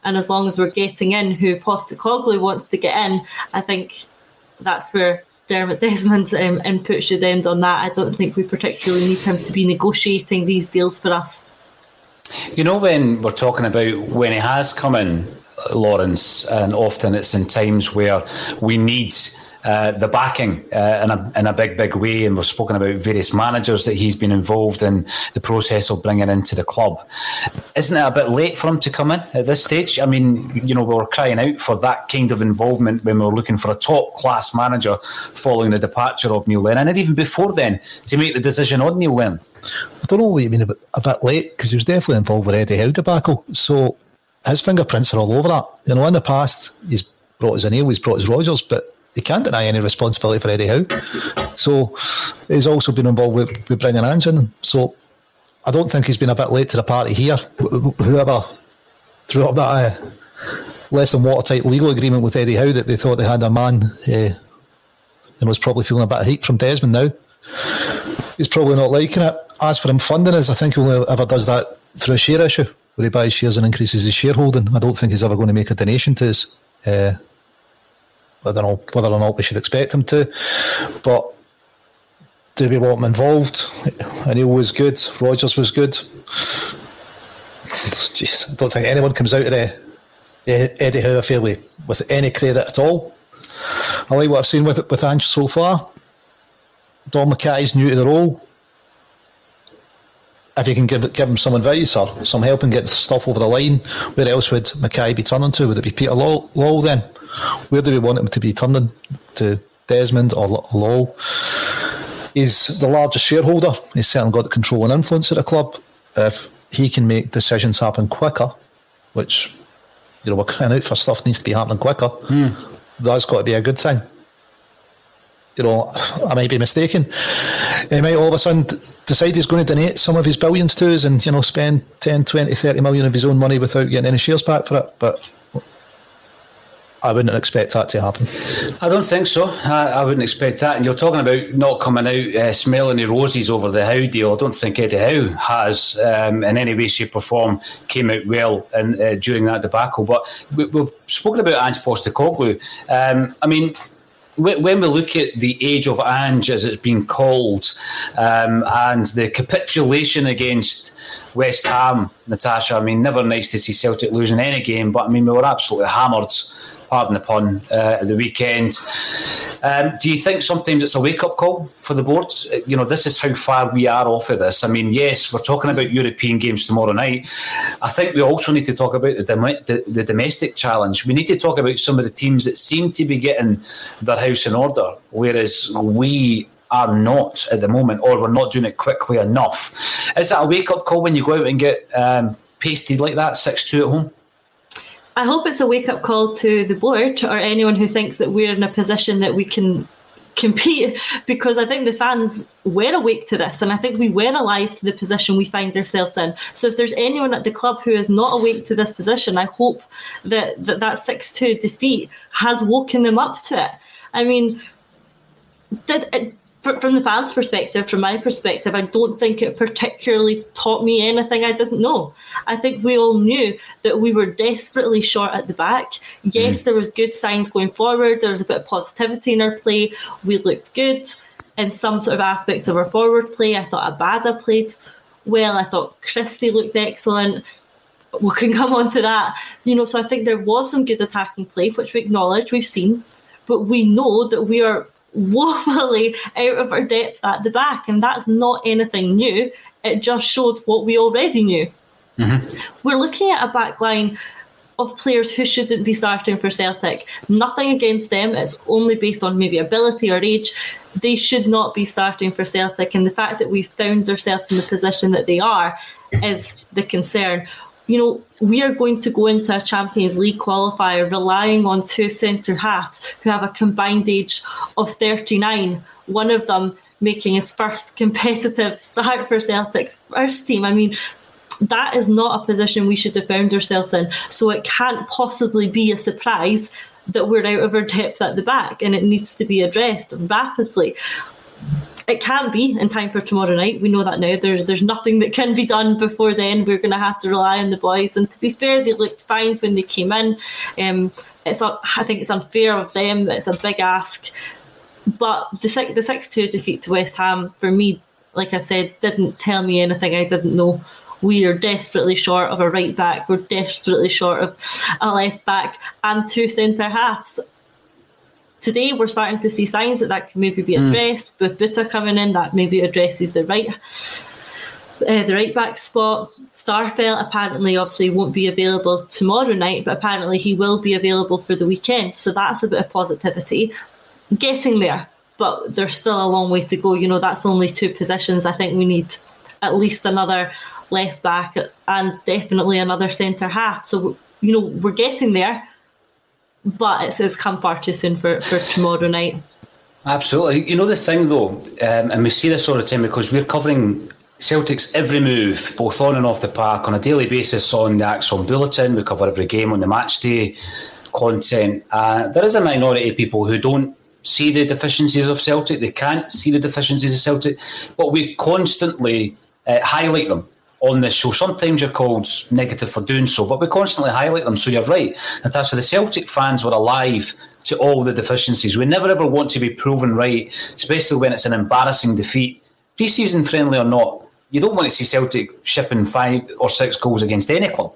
and as long as we're getting in who Postecoglou wants to get in, I think that's where Dermot [laughs] Desmond's um, input should end on that. I don't think we particularly need him to be negotiating these deals for us. You know, when we're talking about when he has come in, Lawrence, and often it's in times where we need uh, the backing uh, in, a, in a big, big way. And we've spoken about various managers that he's been involved in the process of bringing into the club. Isn't it a bit late for him to come in at this stage? I mean, you know, we were crying out for that kind of involvement when we were looking for a top class manager following the departure of Neil Lennon, and even before then to make the decision on Neil Lennon. I don't know what you mean a bit, a bit late because he was definitely involved with Eddie Howe debacle. So his fingerprints are all over that. You know, in the past, he's brought his O'Neill, he's brought his Rodgers, but he can't deny any responsibility for Eddie Howe. So he's also been involved with, with Brendan and Ange. So I don't think he's been a bit late to the party here. Whoever threw up that uh, less than watertight legal agreement with Eddie Howe that they thought they had a man uh, and was probably feeling a bit of heat from Desmond now. He's probably not liking it. As for him funding us, I think he only ever does that through a share issue where he buys shares and increases his shareholding. I don't think he's ever going to make a donation to us. Uh, I don't know whether or not we should expect him to, but do we want him involved? O'Neill was good. Rodgers was good. Jeez, I don't think anyone comes out of the, the Eddie Howe affair with, any credit at all. I like what I've seen with with Ange so far. Dom McKay's new to the role. If you can give give him some advice or some help and get stuff over the line, where else would McKay be turning to? Would it be Peter Law, Law then? Where do we want him to be turning to? Desmond or Law? He's the largest shareholder. He's certainly got the control and influence at the club. If he can make decisions happen quicker, which you know we're crying out for stuff needs to be happening quicker, Hmm. that's got to be a good thing. you know, I might be mistaken. He might all of a sudden decide he's going to donate some of his billions to us and, you know, spend 10, 20, 30 million of his own money without getting any shares back for it. But I wouldn't expect that to happen. I don't think so. I, I wouldn't expect that. And you're talking about not coming out uh, smelling the roses over the Howe deal. I don't think Eddie Howe has, um, in any way, shape, or form, came out well in, uh, during that debacle. But we, have spoken about Ange Postecoglou. Um, I mean, when we look at the age of Ange, as it's been called, um, and the capitulation against West Ham, Natasha, I mean, never nice to see Celtic losing any game, but I mean, we were absolutely hammered pardon the pun, uh, the weekend. Um, do you think sometimes it's a wake up call for the board? Uh, you know, this is how far we are off of this. I mean, yes, we're talking about European games tomorrow night. I think we also need to talk about the, the, the domestic challenge. We need to talk about some of the teams that seem to be getting their house in order, whereas we are not at the moment, or we're not doing it quickly enough. Is that a wake up call when you go out and get um, pasted like that, 6 2 at home? I hope it's a wake up call to the board or anyone who thinks that we're in a position that we can compete because I think the fans were awake to this and I think we were alive to the position we find ourselves in. So if there's anyone at the club who is not awake to this position, I hope that that, that 6 2 defeat has woken them up to it. I mean, did it, from the fans' perspective, from my perspective, I don't think it particularly taught me anything I didn't know. I think we all knew that we were desperately short at the back. Yes, mm. there was good signs going forward. There was a bit of positivity in our play. We looked good in some sort of aspects of our forward play. I thought Abada played well. I thought Christie looked excellent. We can [laughs] come on to that. You know, so I think there was some good attacking play, which we acknowledge, we've seen. But we know that we are woefully out of our depth at the back, and that's not anything new. It just showed what we already knew. Mm-hmm. We're looking at a back line of players who shouldn't be starting for Celtic. Nothing against them, it's only based on maybe ability or age. They should not be starting for Celtic, and the fact that we've found ourselves in the position that they are is the concern you know, we are going to go into a Champions League qualifier relying on two centre halves who have a combined age of 39. One of them making his first competitive [laughs] start for Celtic first team. I mean, that is not a position we should have found ourselves in. So it can't possibly be a surprise that we're out of our depth at the back and it needs to be addressed rapidly it can't be in time for tomorrow night. We know that now. There's there's nothing that can be done before then. We're going to have to rely on the boys. And to be fair, they looked fine when they came in. Um, it's I think it's unfair of them. It's a big ask. But the six the six two defeat to West Ham for me, like I said, didn't tell me anything I didn't know. We are desperately short of a right back. We're desperately short of a left back and two centre halves today we're starting to see signs that that can maybe be hmm. addressed. Mm. With Buta coming in, that maybe addresses the right. Uh, the right back spot. Starfelt apparently obviously won't be available tomorrow night, but apparently he will be available for the weekend. So that's a bit of positivity. Getting there, but there's still a long way to go. You know, that's only two positions. I think we need at least another left back and definitely another centre half. So, you know, we're getting there but it says come far too soon for, for tomorrow night. Absolutely. You know the thing though, um, and we see this all the time because we're covering Celtic's every move, both on and off the park, on a daily basis on the ACSOM Bulletin. We cover every game on the match day content. Uh, there is a minority of people who don't see the deficiencies of Celtic. They can't see the deficiencies of Celtic, but we constantly uh, highlight them on this show. Sometimes you're called negative for doing so, but we constantly highlight them. So you're right, Natasha. The Celtic fans were alive to all the deficiencies. We never ever want to be proven right, especially when it's an embarrassing defeat, pre-season friendly or not. You don't want to see Celtic shipping five or six goals against any club.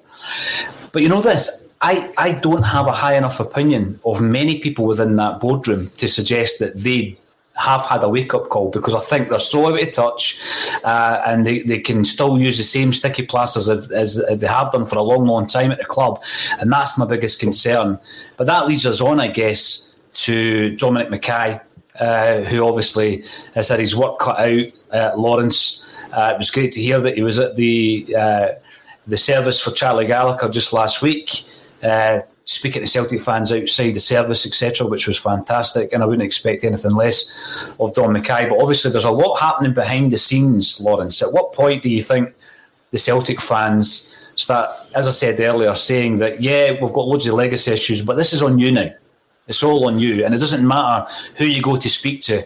But you know this. I, I don't have a high enough opinion of many people within that boardroom to suggest that they have had a wake up call because I think they're so out of touch uh, and they, they can still use the same sticky plasters as, as, they have done for a long, long time at the club. And that's my biggest concern. But that leads us on, I guess, to Dominic McKay. Uh, who obviously has had his work cut out at Lawrence. Uh, it was great to hear that he was at the uh, the service for Charlie Gallagher just last week. Uh, speaking to Celtic fans outside the service, etc., which was fantastic. And I wouldn't expect anything less of Dom McKay. But obviously, there's a lot happening behind the scenes, Lawrence. At what point do you think the Celtic fans start, as I said earlier, saying that, yeah, we've got loads of legacy issues, but this is on you now? It's all on you. And it doesn't matter who you go to speak to.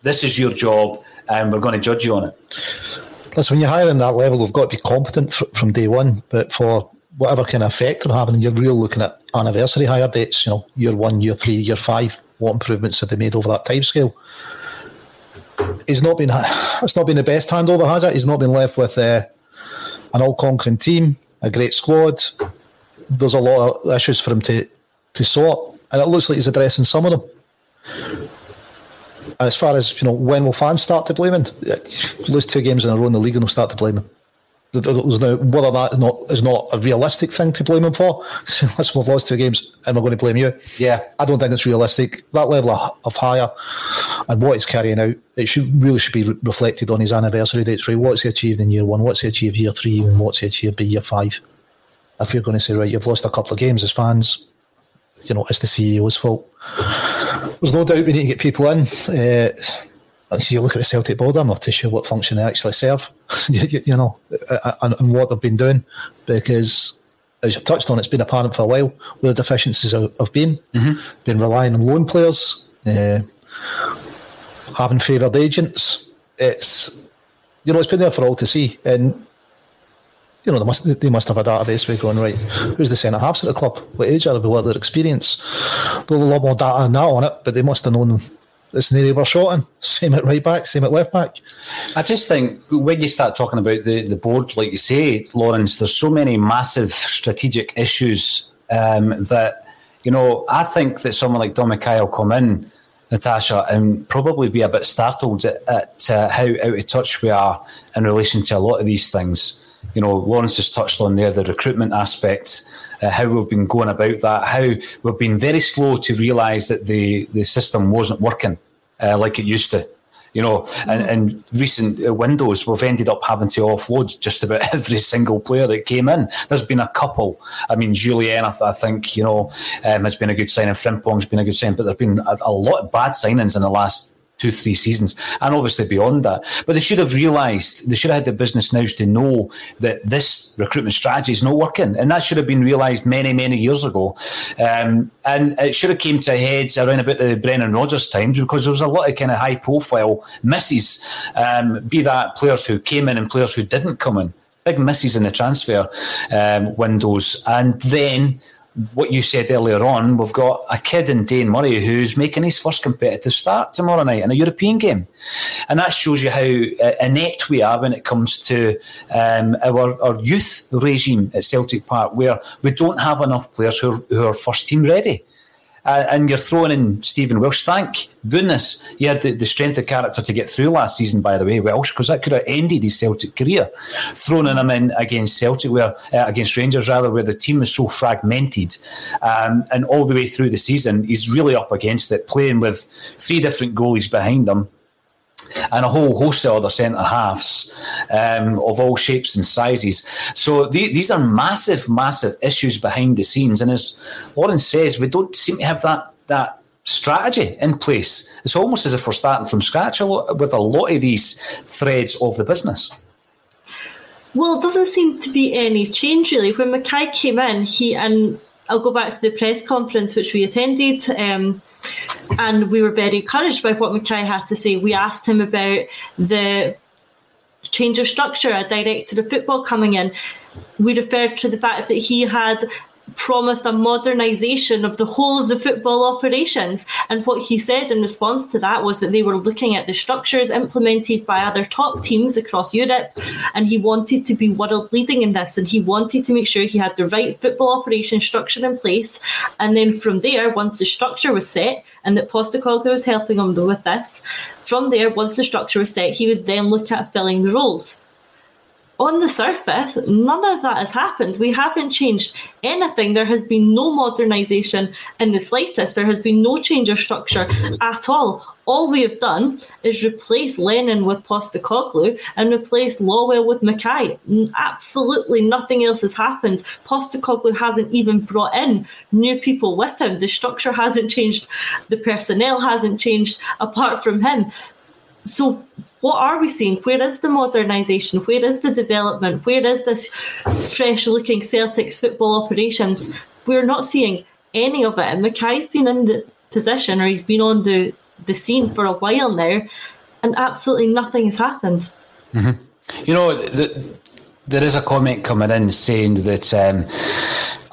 This is your job, and we're going to judge you on it. Listen, when you're hiring that level, we've got to be competent from day one. But for whatever kind of effect they're having, you're really looking at anniversary hire dates, you know, year one, year three, year five, what improvements have they made over that time scale? He's not been it's not been the best handover, has it? He's not been left with uh, an all conquering team, a great squad. There's a lot of issues for him to, to sort, and it looks like he's addressing some of them. As far as you know, when will fans start to blame him? Lose two games in a row in the league and they'll start to blame him. There's no, whether that is not is not a realistic thing to blame him for. [laughs] Unless we've lost two games and we're going to blame you. Yeah, I don't think it's realistic. That level of, of hire and what he's carrying out, it should really should be re- reflected on his anniversary dates. Right, what's he achieved in year one? What's he achieved year three? And what's he achieved by year five? If you're going to say right, you've lost a couple of games as fans, you know it's the CEO's fault. There's no doubt we need to get people in. Uh, you look at the Celtic board, I'm not too sure what function they actually serve, [laughs] you, you, know, and, and, what they've been doing, because as you've touched on, it's been apparent for a while where the deficiencies have, have been, mm-hmm. been relying on loan players, uh, having favoured agents. It's, you know, it's been there for all to see, and you know, they must they must have a database where going right. Who's the centre halves at the club? What age are they? What their experience? There's a lot more data than that on it, but they must have known this an area we're in. Same at right back, same at left back. I just think when you start talking about the, the board, like you say, Lawrence, there's so many massive strategic issues um, that, you know, I think that someone like Dom McKay will come in, Natasha, and probably be a bit startled at, at uh, how out of touch we are in relation to a lot of these things. You know, Lawrence has touched on there the recruitment aspect uh, how we've been going about that, how we've been very slow to realise that the, the system wasn't working uh, like it used to. You know, and in recent uh, windows, we've ended up having to offload just about [laughs] every single player that came in. There's been a couple. I mean, Jullien, I, I think, you know, um, has been a good signing. Frimpong's been a good signing, but there's been a, a lot of bad signings in the last two, three seasons, and obviously beyond that. But they should have realised, they should have had the business nous to know that this recruitment strategy is not working, and that should have been realised many, many years ago. Um, and it should have came to heads around about the Brendan Rodgers times because there was a lot of kind of high profile misses, um, be that players who came in and players who didn't come in big misses in the transfer um, windows. And then what you said earlier on, we've got a kid in Dane Murray who's making his first competitive start tomorrow night in a European game. And that shows you how uh, inept we are when it comes to um, our, our youth regime at Celtic Park, where we don't have enough players who are, who are first team ready uh, and you're throwing in Stephen Welsh. Thank goodness he had the, the, strength of character to get through last season, by the way, Welsh, because that could have ended his Celtic career. Throwing him in against Celtic, where uh, against Rangers rather, where the team is so fragmented, um, and all the way through the season, he's really up against it, playing with three different goalies behind him and a whole host of other centre halves um, of all shapes and sizes. So the, these are massive, massive issues behind the scenes. And as Lawrence says, we don't seem to have that that strategy in place. It's almost as if we're starting from scratch with a lot of these threads of the business. Well, it doesn't seem to be any change really. When McKay came in, he and I'll go back to the press conference which we attended, um, and we were very encouraged by what McKay had to say. We asked him about the change of structure, a director of football coming in. We referred to the fact that he had promised a modernisation of the whole of the football operations. And what he said in response to that was that they were looking at the structures implemented by other top teams across Europe, and he wanted to be world leading in this. And he wanted to make sure he had the right football operation structure in place. And then from there, once the structure was set, and that Postecoglou was helping him with this, from there, once the structure was set, he would then look at filling the roles on the surface, none of that has happened. We haven't changed anything. There has been no modernisation in the slightest. There has been no change of structure at all. All we have done is replace Lennon with Postecoglou and replace Lawwell with McKay. Absolutely nothing else has happened. Postecoglou hasn't even brought in new people with him. The structure hasn't changed. The personnel hasn't changed apart from him. So what are we seeing? Where is the modernisation? Where is the development? Where is this fresh looking Celtics football operations? We're not seeing any of it. And McKay's been in the position or he's been on the, the scene for a while now, and absolutely nothing has happened. Mm-hmm. You know, the, there is a comment coming in saying that. Um,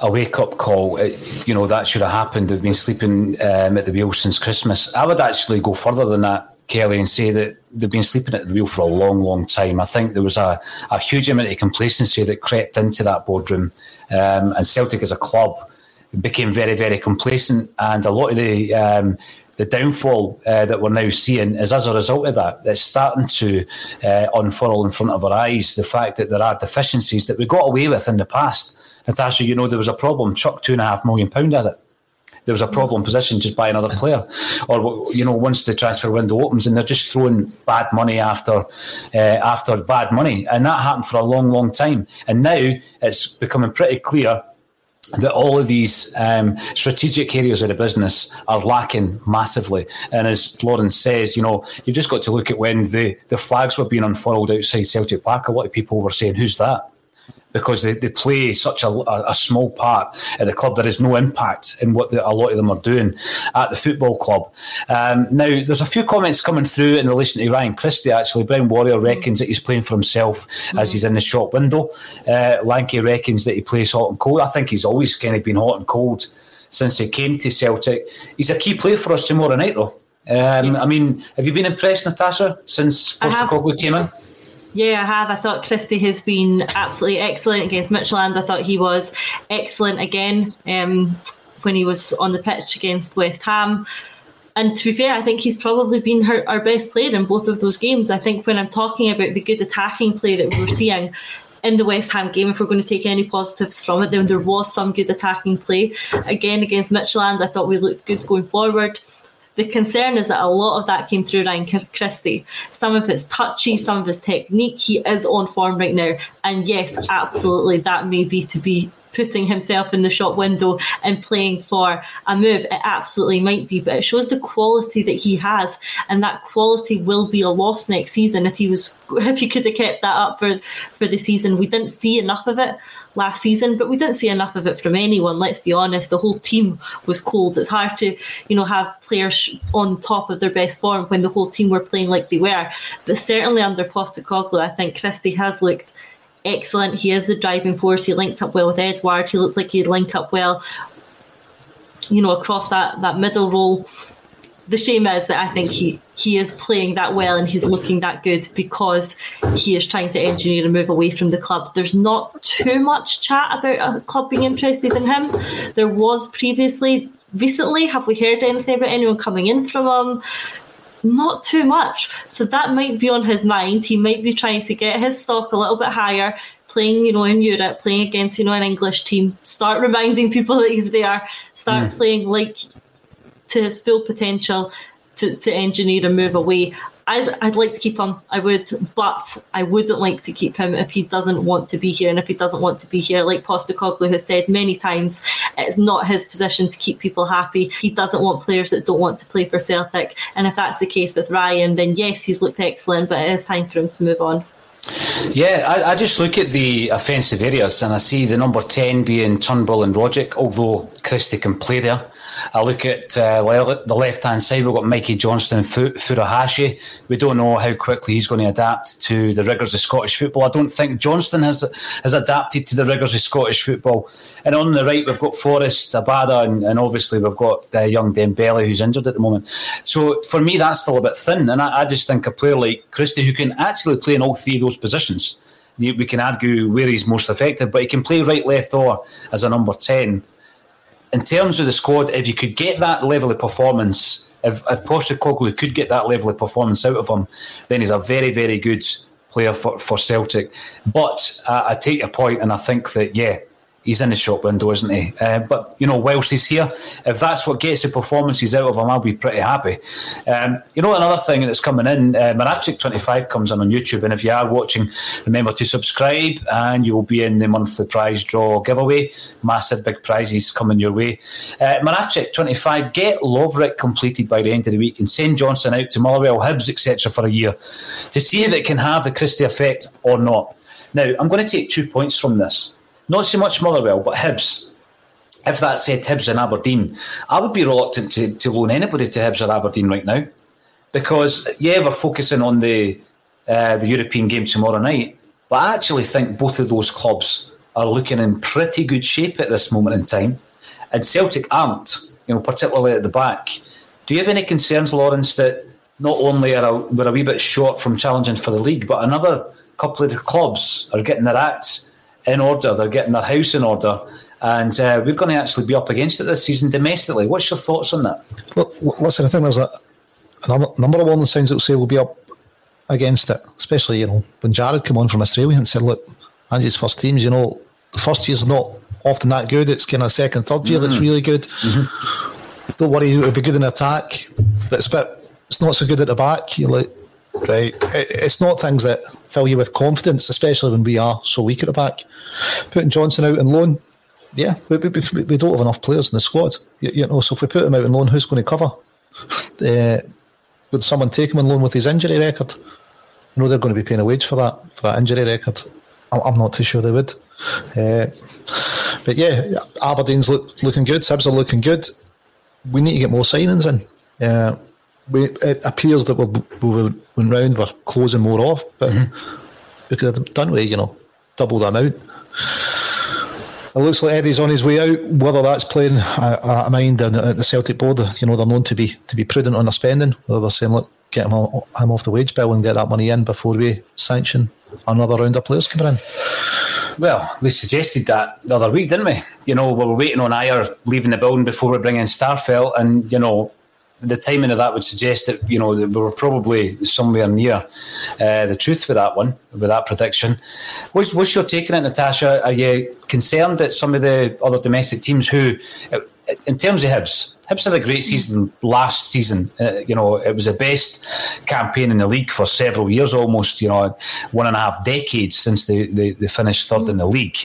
a wake up call. It, uh, you know, that should have happened. They've been sleeping um, at the wheel since Christmas. I would actually go further than that. Kelly and say that they've been sleeping at the wheel for a long, long time. I think there was a, a huge amount of complacency that crept into that boardroom, um, and Celtic as a club became very, very complacent. And a lot of the um, the downfall uh, that we're now seeing is as a result of that. It's starting to uh, unfurl in front of our eyes. The fact that there are deficiencies that we got away with in the past. Natasha, you know there was a problem. Chuck two and a half million pound at it there was a problem position, just buy another player. Or you know, once the transfer window opens and they're just throwing bad money after uh, after bad money, and that happened for a long, long time. And now it's becoming pretty clear that all of these um, strategic areas of the business are lacking massively. And as Lawrence says, you know, you've just got to look at when the, the flags were being unfurled outside Celtic Park. A lot of people were saying, "Who's that?" Because they, they play such a, a, small part at the club. There is no impact in what the, a lot of them are doing at the football club. Um, now, there's a few comments coming through in relation to Ryan Christie, actually. Brown Warrior reckons that he's playing for himself mm-hmm. as he's in the shop window. Uh, Lanky reckons that he plays hot and cold. I think he's always kind of been hot and cold since he came to Celtic. He's a key player for us tomorrow night, though. Um, I mean, have you been impressed, Natasha, since Postecoglou came in? Yeah, I have. I thought Christie has been absolutely excellent against Midtjylland. I thought he was excellent again um, when he was on the pitch against West Ham. And to be fair, I think he's probably been her, our best player in both of those games. I think when I'm talking about the good attacking play that we were seeing in the West Ham game, if we're going to take any positives from it, then there was some good attacking play. Again, against Midtjylland, I thought we looked good going forward. The concern is that a lot of that came through Ryan Christie. Some of his touchy, some of his technique. He is on form right now. And yes, absolutely, that may be to be putting himself in the shop window and playing for a move. It absolutely might be, but it shows the quality that he has, and that quality will be a loss next season if he was if he could have kept that up for for the season. We didn't see enough of it last season, but we didn't see enough of it from anyone. Let's be honest, the whole team was cold. It's hard to you know have players on top of their best form when the whole team were playing like they were. But certainly under Postecoglou, I think Christie has looked excellent. He is the driving force. He linked up well with Edouard. He looked like he'd link up well, you know, across that, that middle role. The shame is that I think he, he is playing that well and he's looking that good because he is trying to engineer a move away from the club. There's not too much chat about a club being interested in him. There was previously recently have we heard anything about anyone coming in from him not too much. So that might be on his mind. He might be trying to get his stock a little bit higher, playing, you know, in Europe, playing against, you know, an English team. Start reminding people [laughs] that he's there. Start mm. playing like to his full potential to, to engineer a move away. I'd, I'd like to keep him. I would, but I wouldn't like to keep him if he doesn't want to be here. And if he doesn't want to be here, like Postecoglou has said many times, it's not his position to keep people happy. He doesn't want players that don't want to play for Celtic. And if that's the case with Ryan, then yes, he's looked excellent, but it is time for him to move on. Yeah, I, I, just look at the offensive areas and I see the number 10 being Turnbull and Rogic, although Christie can play there. I look at uh, the left hand side, we've got Mikey Johnston and Furuhashi. We don't know how quickly he's going to adapt to the rigours of Scottish football. I don't think Johnston has has adapted to the rigours of Scottish football. And on the right, we've got Forrest, Abada, and, and obviously we've got uh, young Dembele, who's injured at the moment. So for me, that's still a bit thin. And I, I just think a player like Christie, who can actually play in all three of those positions, we can argue where he's most effective, but he can play right, left, or as a number 10 in terms of the squad, if you could get that level of performance, if, if Postecoglou could get that level of performance out of him, then he's a very, very good player for, for Celtic. But uh, I take your point, and I think that yeah, he's in the shop window, isn't he? Uh, but you know, whilst he's here, if that's what gets the performances out of him, I'll be pretty happy. Um, you know, another thing that's coming in, uh, twenty five comes in on YouTube, and if you are watching, remember to subscribe, and you will be in the monthly prize draw giveaway. Massive big prizes coming your way. Uh, twenty five, get Lovrick completed by the end of the week, and send Johnston out to Motherwell, Hibs, etc. for a year to see if it can have the Christie effect or not. Now, I'm going to take two points from this. Not so much Motherwell, but Hibs. If that said Hibs and Aberdeen, I would be reluctant to, to loan anybody to Hibs or Aberdeen right now. Because, yeah, we're focusing on the uh, the European game tomorrow night, but I actually think both of those clubs are looking in pretty good shape at this moment in time. And Celtic aren't, you know, particularly at the back. Do you have any concerns, Lawrence, that not only are we're a wee bit short from challenging for the league, but another couple of clubs are getting their acts in order. They're getting their house in order. And uh, we're going to actually be up against it this season domestically. What's your thoughts on that? Look, listen, I think there's a, a number of warning signs that will say we'll be up against it, especially, you know, when Jared came on from Australia and said, look, Ange's first teams, you know, the first year's not often that good. It's kind of second, third year mm-hmm. that's really good. Mm-hmm. Don't worry, it'll be good in attack, but it's, bit, it's not so good at the back. You're like, right? It's not things that fill you with confidence, especially when we are so weak at the back. Putting Johnston out on loan, yeah, we, we, we don't have enough players in the squad. You, you, know, so if we put him out on loan, who's going to cover? Uh, [laughs] would someone take him on loan with his injury record? You know, they're going to be paying a wage for that for that injury record. I'm, I'm not too sure they would. Uh, but yeah, Aberdeen's look, looking good. Hibs are looking good. We need to get more signings in. Uh, we, it appears that we, we went round, we're closing more off, but mm-hmm. because done we, you know, double the amount. It looks like Eddie's on his way out. Whether that's playing a, a mind at the Celtic board, you know, they're known to be to be prudent on their spending. Whether they're saying, look, get him, him off the wage bill and get that money in before we sanction another round of players coming in. Well, we suggested that the other week, didn't we? You know, we were waiting on Ajer leaving the building before we bring in Starfelt, and you know, the timing of that would suggest that you know we were probably somewhere near uh, the truth with that one, with that prediction. What's, what's your take on it, Natasha? Are you concerned that some of the other domestic teams who, in terms of Hibs, Hibs had a great season last season. Uh, you know, it was the best campaign in the league for several years, almost. You know, one and a half decades since they, they, they finished third in the league.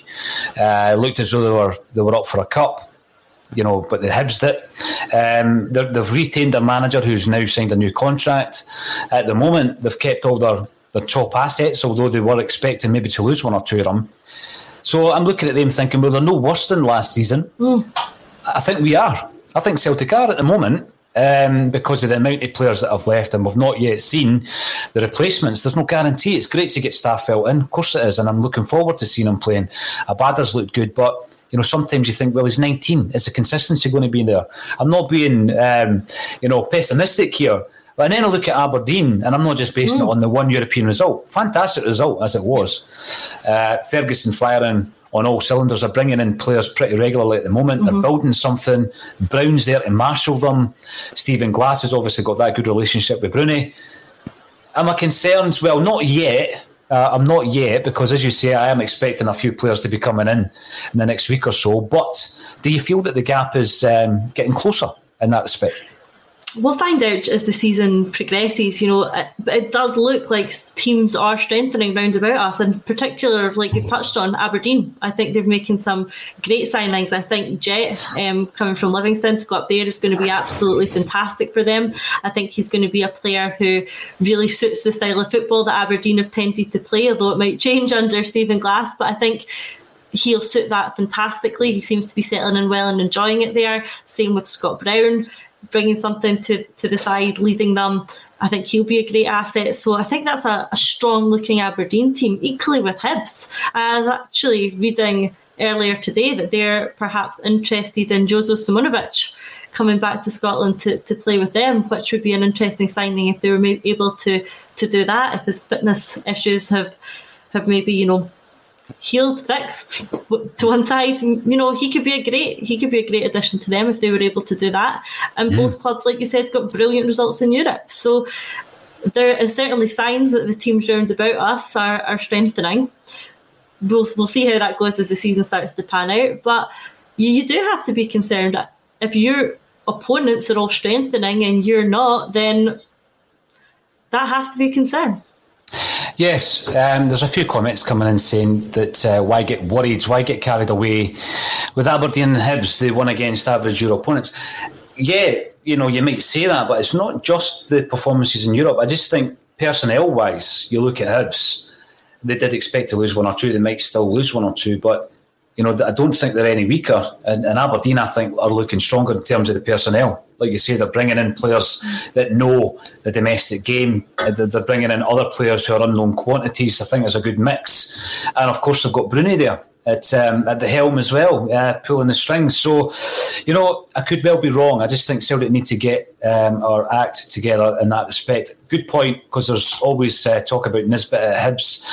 Uh, it looked as though they were they were up for a cup you know, but the Hibs did. Um, they've retained their manager who's now signed a new contract. At the moment, they've kept all their, their top assets, although they were expecting maybe to lose one or two of them. So I'm looking at them thinking, well, they're no worse than last season. Mm. I think we are. I think Celtic are at the moment. Um, because of the amount of players that have left and we've not yet seen the replacements. There's no guarantee. It's great to get Starfelt in, of course it is, and I'm looking forward to seeing him playing. Abada's looked good, but you know, sometimes you think, well, he's 19. Is the consistency going to be there? I'm not being, um, you know, pessimistic here. But then I look at Aberdeen, and I'm not just basing mm. it on the one European result. Fantastic result as it was. Uh, Ferguson firing on all cylinders. Are bringing in players pretty regularly at the moment. Mm-hmm. They're building something. Brown's there to marshal them. Stephen Glass has obviously got that good relationship with Bruni. Am I concerned? Well, not yet. Uh, I'm not yet because, as you say, I am expecting a few players to be coming in in the next week or so. But do you feel that the gap is um, getting closer in that respect? We'll find out as the season progresses. You know, it, it, does look like teams are strengthening round about us, in particular, like you've touched on, Aberdeen. I think they're making some great signings. I think Jet um, coming from Livingston to go up there is going to be absolutely fantastic for them. I think he's going to be a player who really suits the style of football that Aberdeen have tended to play, although it might change [laughs] under Stephen Glass. But I think he'll suit that fantastically. He seems to be settling in well and enjoying it there. Same with Scott Brown bringing something to, to the side, leading them. I think he'll be a great asset. So I think that's a, a strong looking Aberdeen team, equally with Hibs. I was actually reading earlier today that they're perhaps interested in Jozo Simunovic coming back to Scotland to, to play with them, which would be an interesting signing if they were able to to do that. If his fitness issues have have maybe you know healed, fixed to one side. You know, he could be a great he could be a great addition to them if they were able to do that. And mm. both clubs, like you said, got brilliant results in Europe. So there is certainly signs that the teams round about us are, are strengthening. We'll, we'll see how that goes as the season starts to pan out. But you, you do have to be concerned if your opponents are all strengthening and you're not, then that has to be a concern. Yes, um, there's a few comments coming in saying that uh, why get worried, why get carried away with Aberdeen and Hibs, they won against average Euro opponents. Yeah, you know, you might say that, but it's not just the performances in Europe. I just think personnel wise, you look at Hibs, they did expect to lose one or two, they might still lose one or two, but you know, I don't think they're any weaker. And, and, Aberdeen, I think, are looking stronger in terms of the personnel. Like you say, they're bringing in players that know the domestic game. Uh, they're bringing in other players who are unknown quantities. I think it's a good mix. And of course, they've got Bruni there at um, at the helm as well, uh, pulling the strings. So, you know, I could well be wrong. I just think Celtic need to get um, our act together in that respect. Good point, because there's always uh, talk about Nisbet at Hibs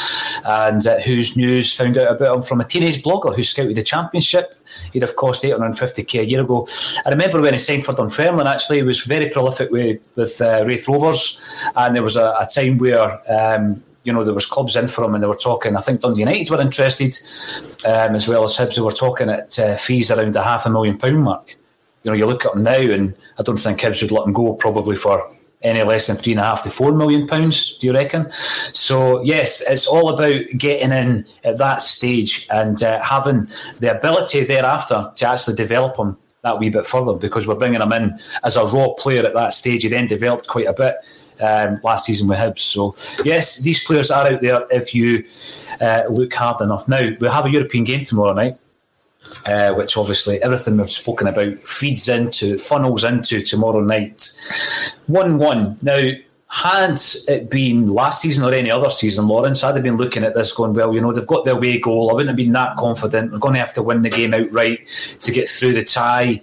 and uh, whose news found out about him from a teenage blogger who scouted the championship. He'd have cost 850k a year ago. I remember when he signed for Dunfermline, actually, he was very prolific with, with uh, Raith Rovers, and there was a, a time where. Um, you know, there was clubs in for him and they were talking, I think Dundee United were interested, um, as well as Hibs, who were talking at uh, fees around the half a million pound mark. You know, you look at him now and I don't think Hibs would let him go probably for any less than three and a half to four million pounds, do you reckon? So, yes, it's all about getting in at that stage and uh, having the ability thereafter to actually develop him that wee bit further because we're bringing him in as a raw player at that stage. He then developed quite a bit um, last season with Hibs. So, yes, these players are out there if you uh, look hard enough. Now, we have a European game tomorrow night. Uh, which obviously everything we've spoken about feeds into, funnels into tomorrow night. 1 1. Now, had it been last season or any other season, Lawrence, I'd have been looking at this going, well, you know, they've got their way goal. I wouldn't have been that confident. We're going to have to win the game outright to get through the tie.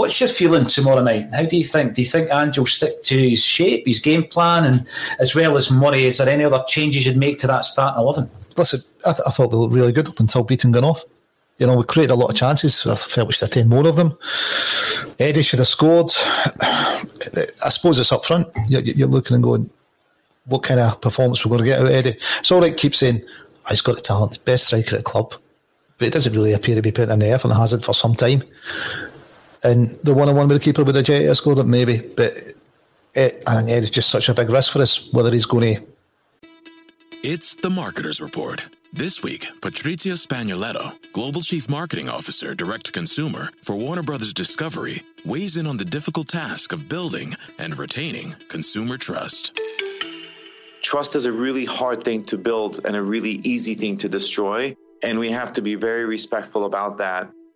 What's your feeling tomorrow night? How do you think? Do you think Ange will stick to his shape, his game plan, and as well as Murray? Is there any other changes you'd make to that starting eleven? Listen, I, th- I thought we looked really good up until beating gone off. You know, we created a lot of chances. I felt we should have taken more of them. Eddie should have scored. I suppose it's up front. You're, you're looking and going, what kind of performance we're going to get out of Eddie. It's all right, keep saying, oh, he's got the talent, best striker at the club. But it doesn't really appear to be putting in the effort and hasn't for some time. And the one on one with the keeper with the jet, I scored it maybe. But it, I think Eddie's just such a big risk for us, whether he's going to. It's the Marketer's Report. This week, Patrizia Spagnoletto, Global Chief Marketing Officer, Direct to Consumer for Warner Brothers Discovery, weighs in on the difficult task of building and retaining consumer trust. Trust is a really hard thing to build and a really easy thing to destroy. And we have to be very respectful about that.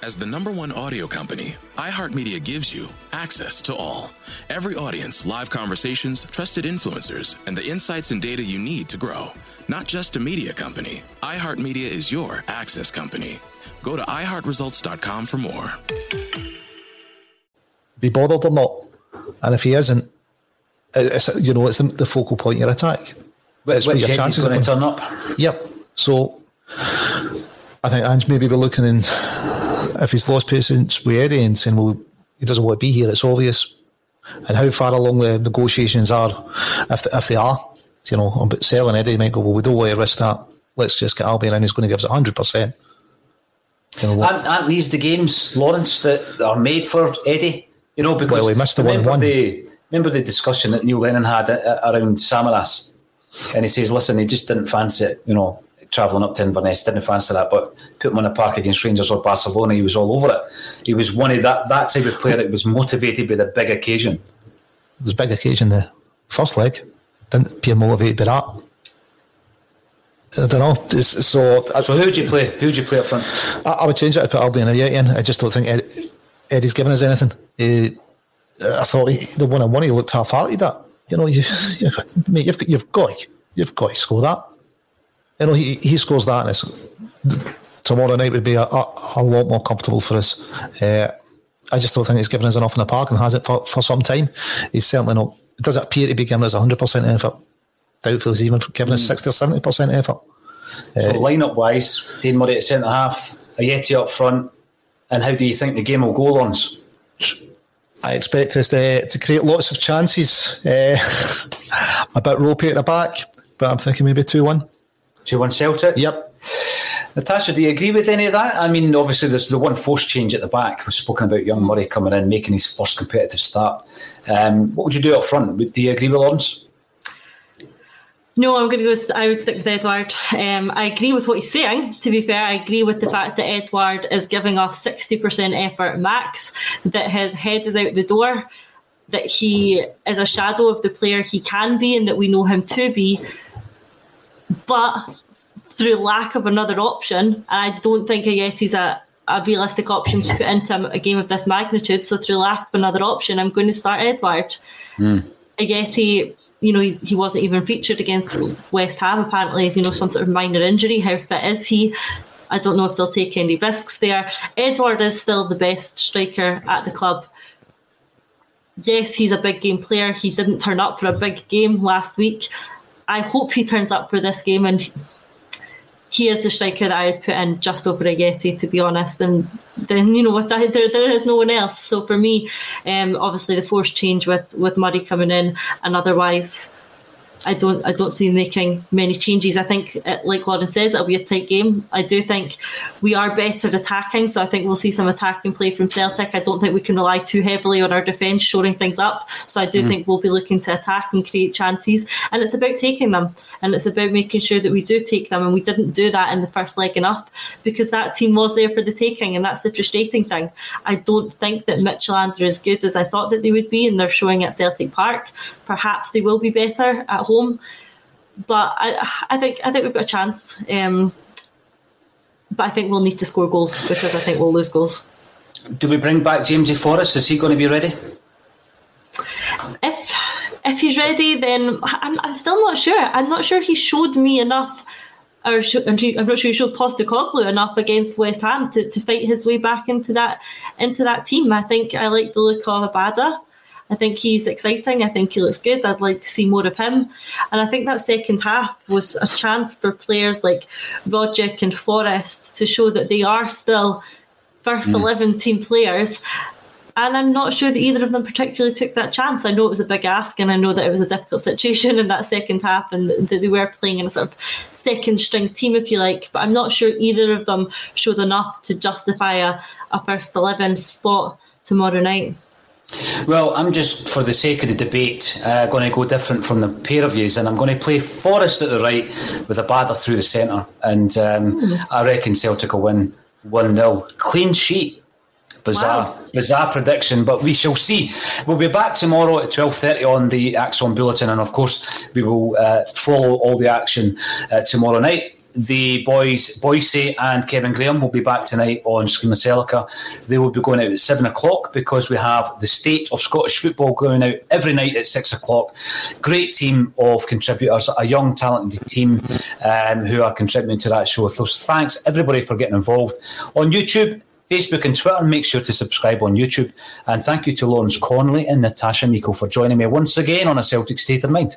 As the number one audio company, iHeartMedia gives you access to all. Every audience, live conversations, trusted influencers, and the insights and data you need to grow. Not just a media company, iHeartMedia is your access company. Go to iHeartResults.com for more. Be bothered or not, and if he isn't, it's you know it's the focal point of your attack. But it's what your chances going to turn up. Yep. So I think Ange maybe be looking in if he's lost patience with Eddie and saying, well, he doesn't want to be here. It's obvious. And how far along the negotiations are, if if they are, you know, um, but selling Eddie might go, well, we don't want to risk that. Let's just get Albian and he's going to give us 100%. You know, aren't, aren't, these the games, Lawrence, that are made for Eddie? You know, because well, he missed the one one. The, remember the discussion that Neil Lennon had around Samaras? And he says, listen, he just didn't fancy it, you know, travelling up to Inverness, didn't fancy that, but put him on the park against Rangers or Barcelona, he was all over it. He was one of that, that type of player that was motivated by the big occasion. There's a big occasion the first leg didn't appear motivated by that. I don't know. It's, so, so who would you play? Who would you play up front? I, I would change it I put Albian in. I just don't think Ed, Eddie's given us anything. He, I thought he, the one on one he looked half-hearted at. You know, you, [laughs] you mate, you've got, you've got you've got to score that. You know, he he scores that and it's tomorrow night would be a, a, a lot more comfortable for us. Uh, I just don't think he's given us enough in the park and has it for, for some time. He's certainly not. It doesn't appear to be giving us 100% effort. Doubtful he's even giving us 60 or 70% effort. So Uh, line-up wise, Dane Murray at centre half, Ajeti up front, and how do you think the game will go, Lawrence? I expect us to, to create lots of chances. Uh, [laughs] a bit ropey at the back, but I'm thinking maybe 2 1. 2 1 Celtic? Yep. Natasha, do you agree with any of that? I mean, obviously, there's the one force change at the back. We've spoken about young Murray coming in, making his first competitive start. Um, what would you do up front? Do you agree with Lawrence? No, I'm going to go. I would stick with Edouard. Um, I agree with what he's saying. To be fair, I agree with the fact that Edouard is giving us sixty percent effort max. That his head is out the door. That he is a shadow of the player he can be, and that we know him to be. But through lack of another option, and I don't think Ajeti's a a realistic option to put into a game of this magnitude. So through lack of another option, I'm going to start Edouard. Hmm. Ajeti, you know, he, he wasn't even featured against West Ham. Apparently, as you know, some sort of minor injury. How fit is he? I don't know if they'll take any risks there. Edouard is still the best striker at the club. Yes, he's a big game player. He didn't turn up for a big game last week. I hope he turns up for this game and he is the striker that I put in just over Ajeti, to be honest. And then you know, with that, there there is no one else. So for me, um, obviously the force change with with Murray coming in, and otherwise, I don't I don't see making many changes. I think, uh, like Lauren says, it'll be a tight game. I do think we are better attacking, so I think we'll see some attacking play from Celtic. I don't think we can rely too heavily on our defence shoring things up. So I do Mm. think we'll be looking to attack and create chances, and it's about taking them, and it's about making sure that we do take them. And we didn't do that in the first leg enough because that team was there for the taking, and that's the frustrating thing. I don't think that Midtjylland are as good as I thought that they would be, and they're showing at Celtic Park. Perhaps they will be better at home, but I, I think I think we've got a chance. Um, but I think we'll need to score goals because I think we'll lose goals. Do we bring back Jamesy Forrest? Is he going to be ready? If if he's ready, then I'm, I'm still not sure. I'm not sure he showed me enough, or sh- I'm not sure he showed Postecoglou enough against West Ham to, to fight his way back into that into that team. I think I like the look of Abada. I think he's exciting. I think he looks good. I'd like to see more of him. And I think that second half was a chance for players like Roderick and Forrest to show that they are still first Mm. 11 team players. And I'm not sure that either of them particularly took that chance. I know it was a big ask, and I know that it was a difficult situation in that second half, and that they were playing in a sort of second string team, if you like. But I'm not sure either of them showed enough to justify a, a first 11 spot tomorrow night. Well, I'm just, for the sake of the debate, uh, going to go different from the pair of yous, and I'm going to play Forrest at the right with Abada through the centre. And um, Hmm. I reckon Celtic will win 1 0. Clean sheet. Bizarre, Wow. bizarre prediction, but we shall see. We'll be back tomorrow at twelve thirty on the ACSOM Bulletin, and of course we will uh, follow all the action uh, tomorrow night. The boys, Boise and Kevin Graham, will be back tonight on Scream Celica. They will be going out at seven o'clock because we have the state of Scottish football going out every night at six o'clock. Great team of contributors, a young, talented team um, who are contributing to that show. So thanks everybody for getting involved on YouTube. Facebook and Twitter. Make sure to subscribe on YouTube. And thank you to Lawrence Connolly and Natasha Meikle for joining me once again on a Celtic State of Mind.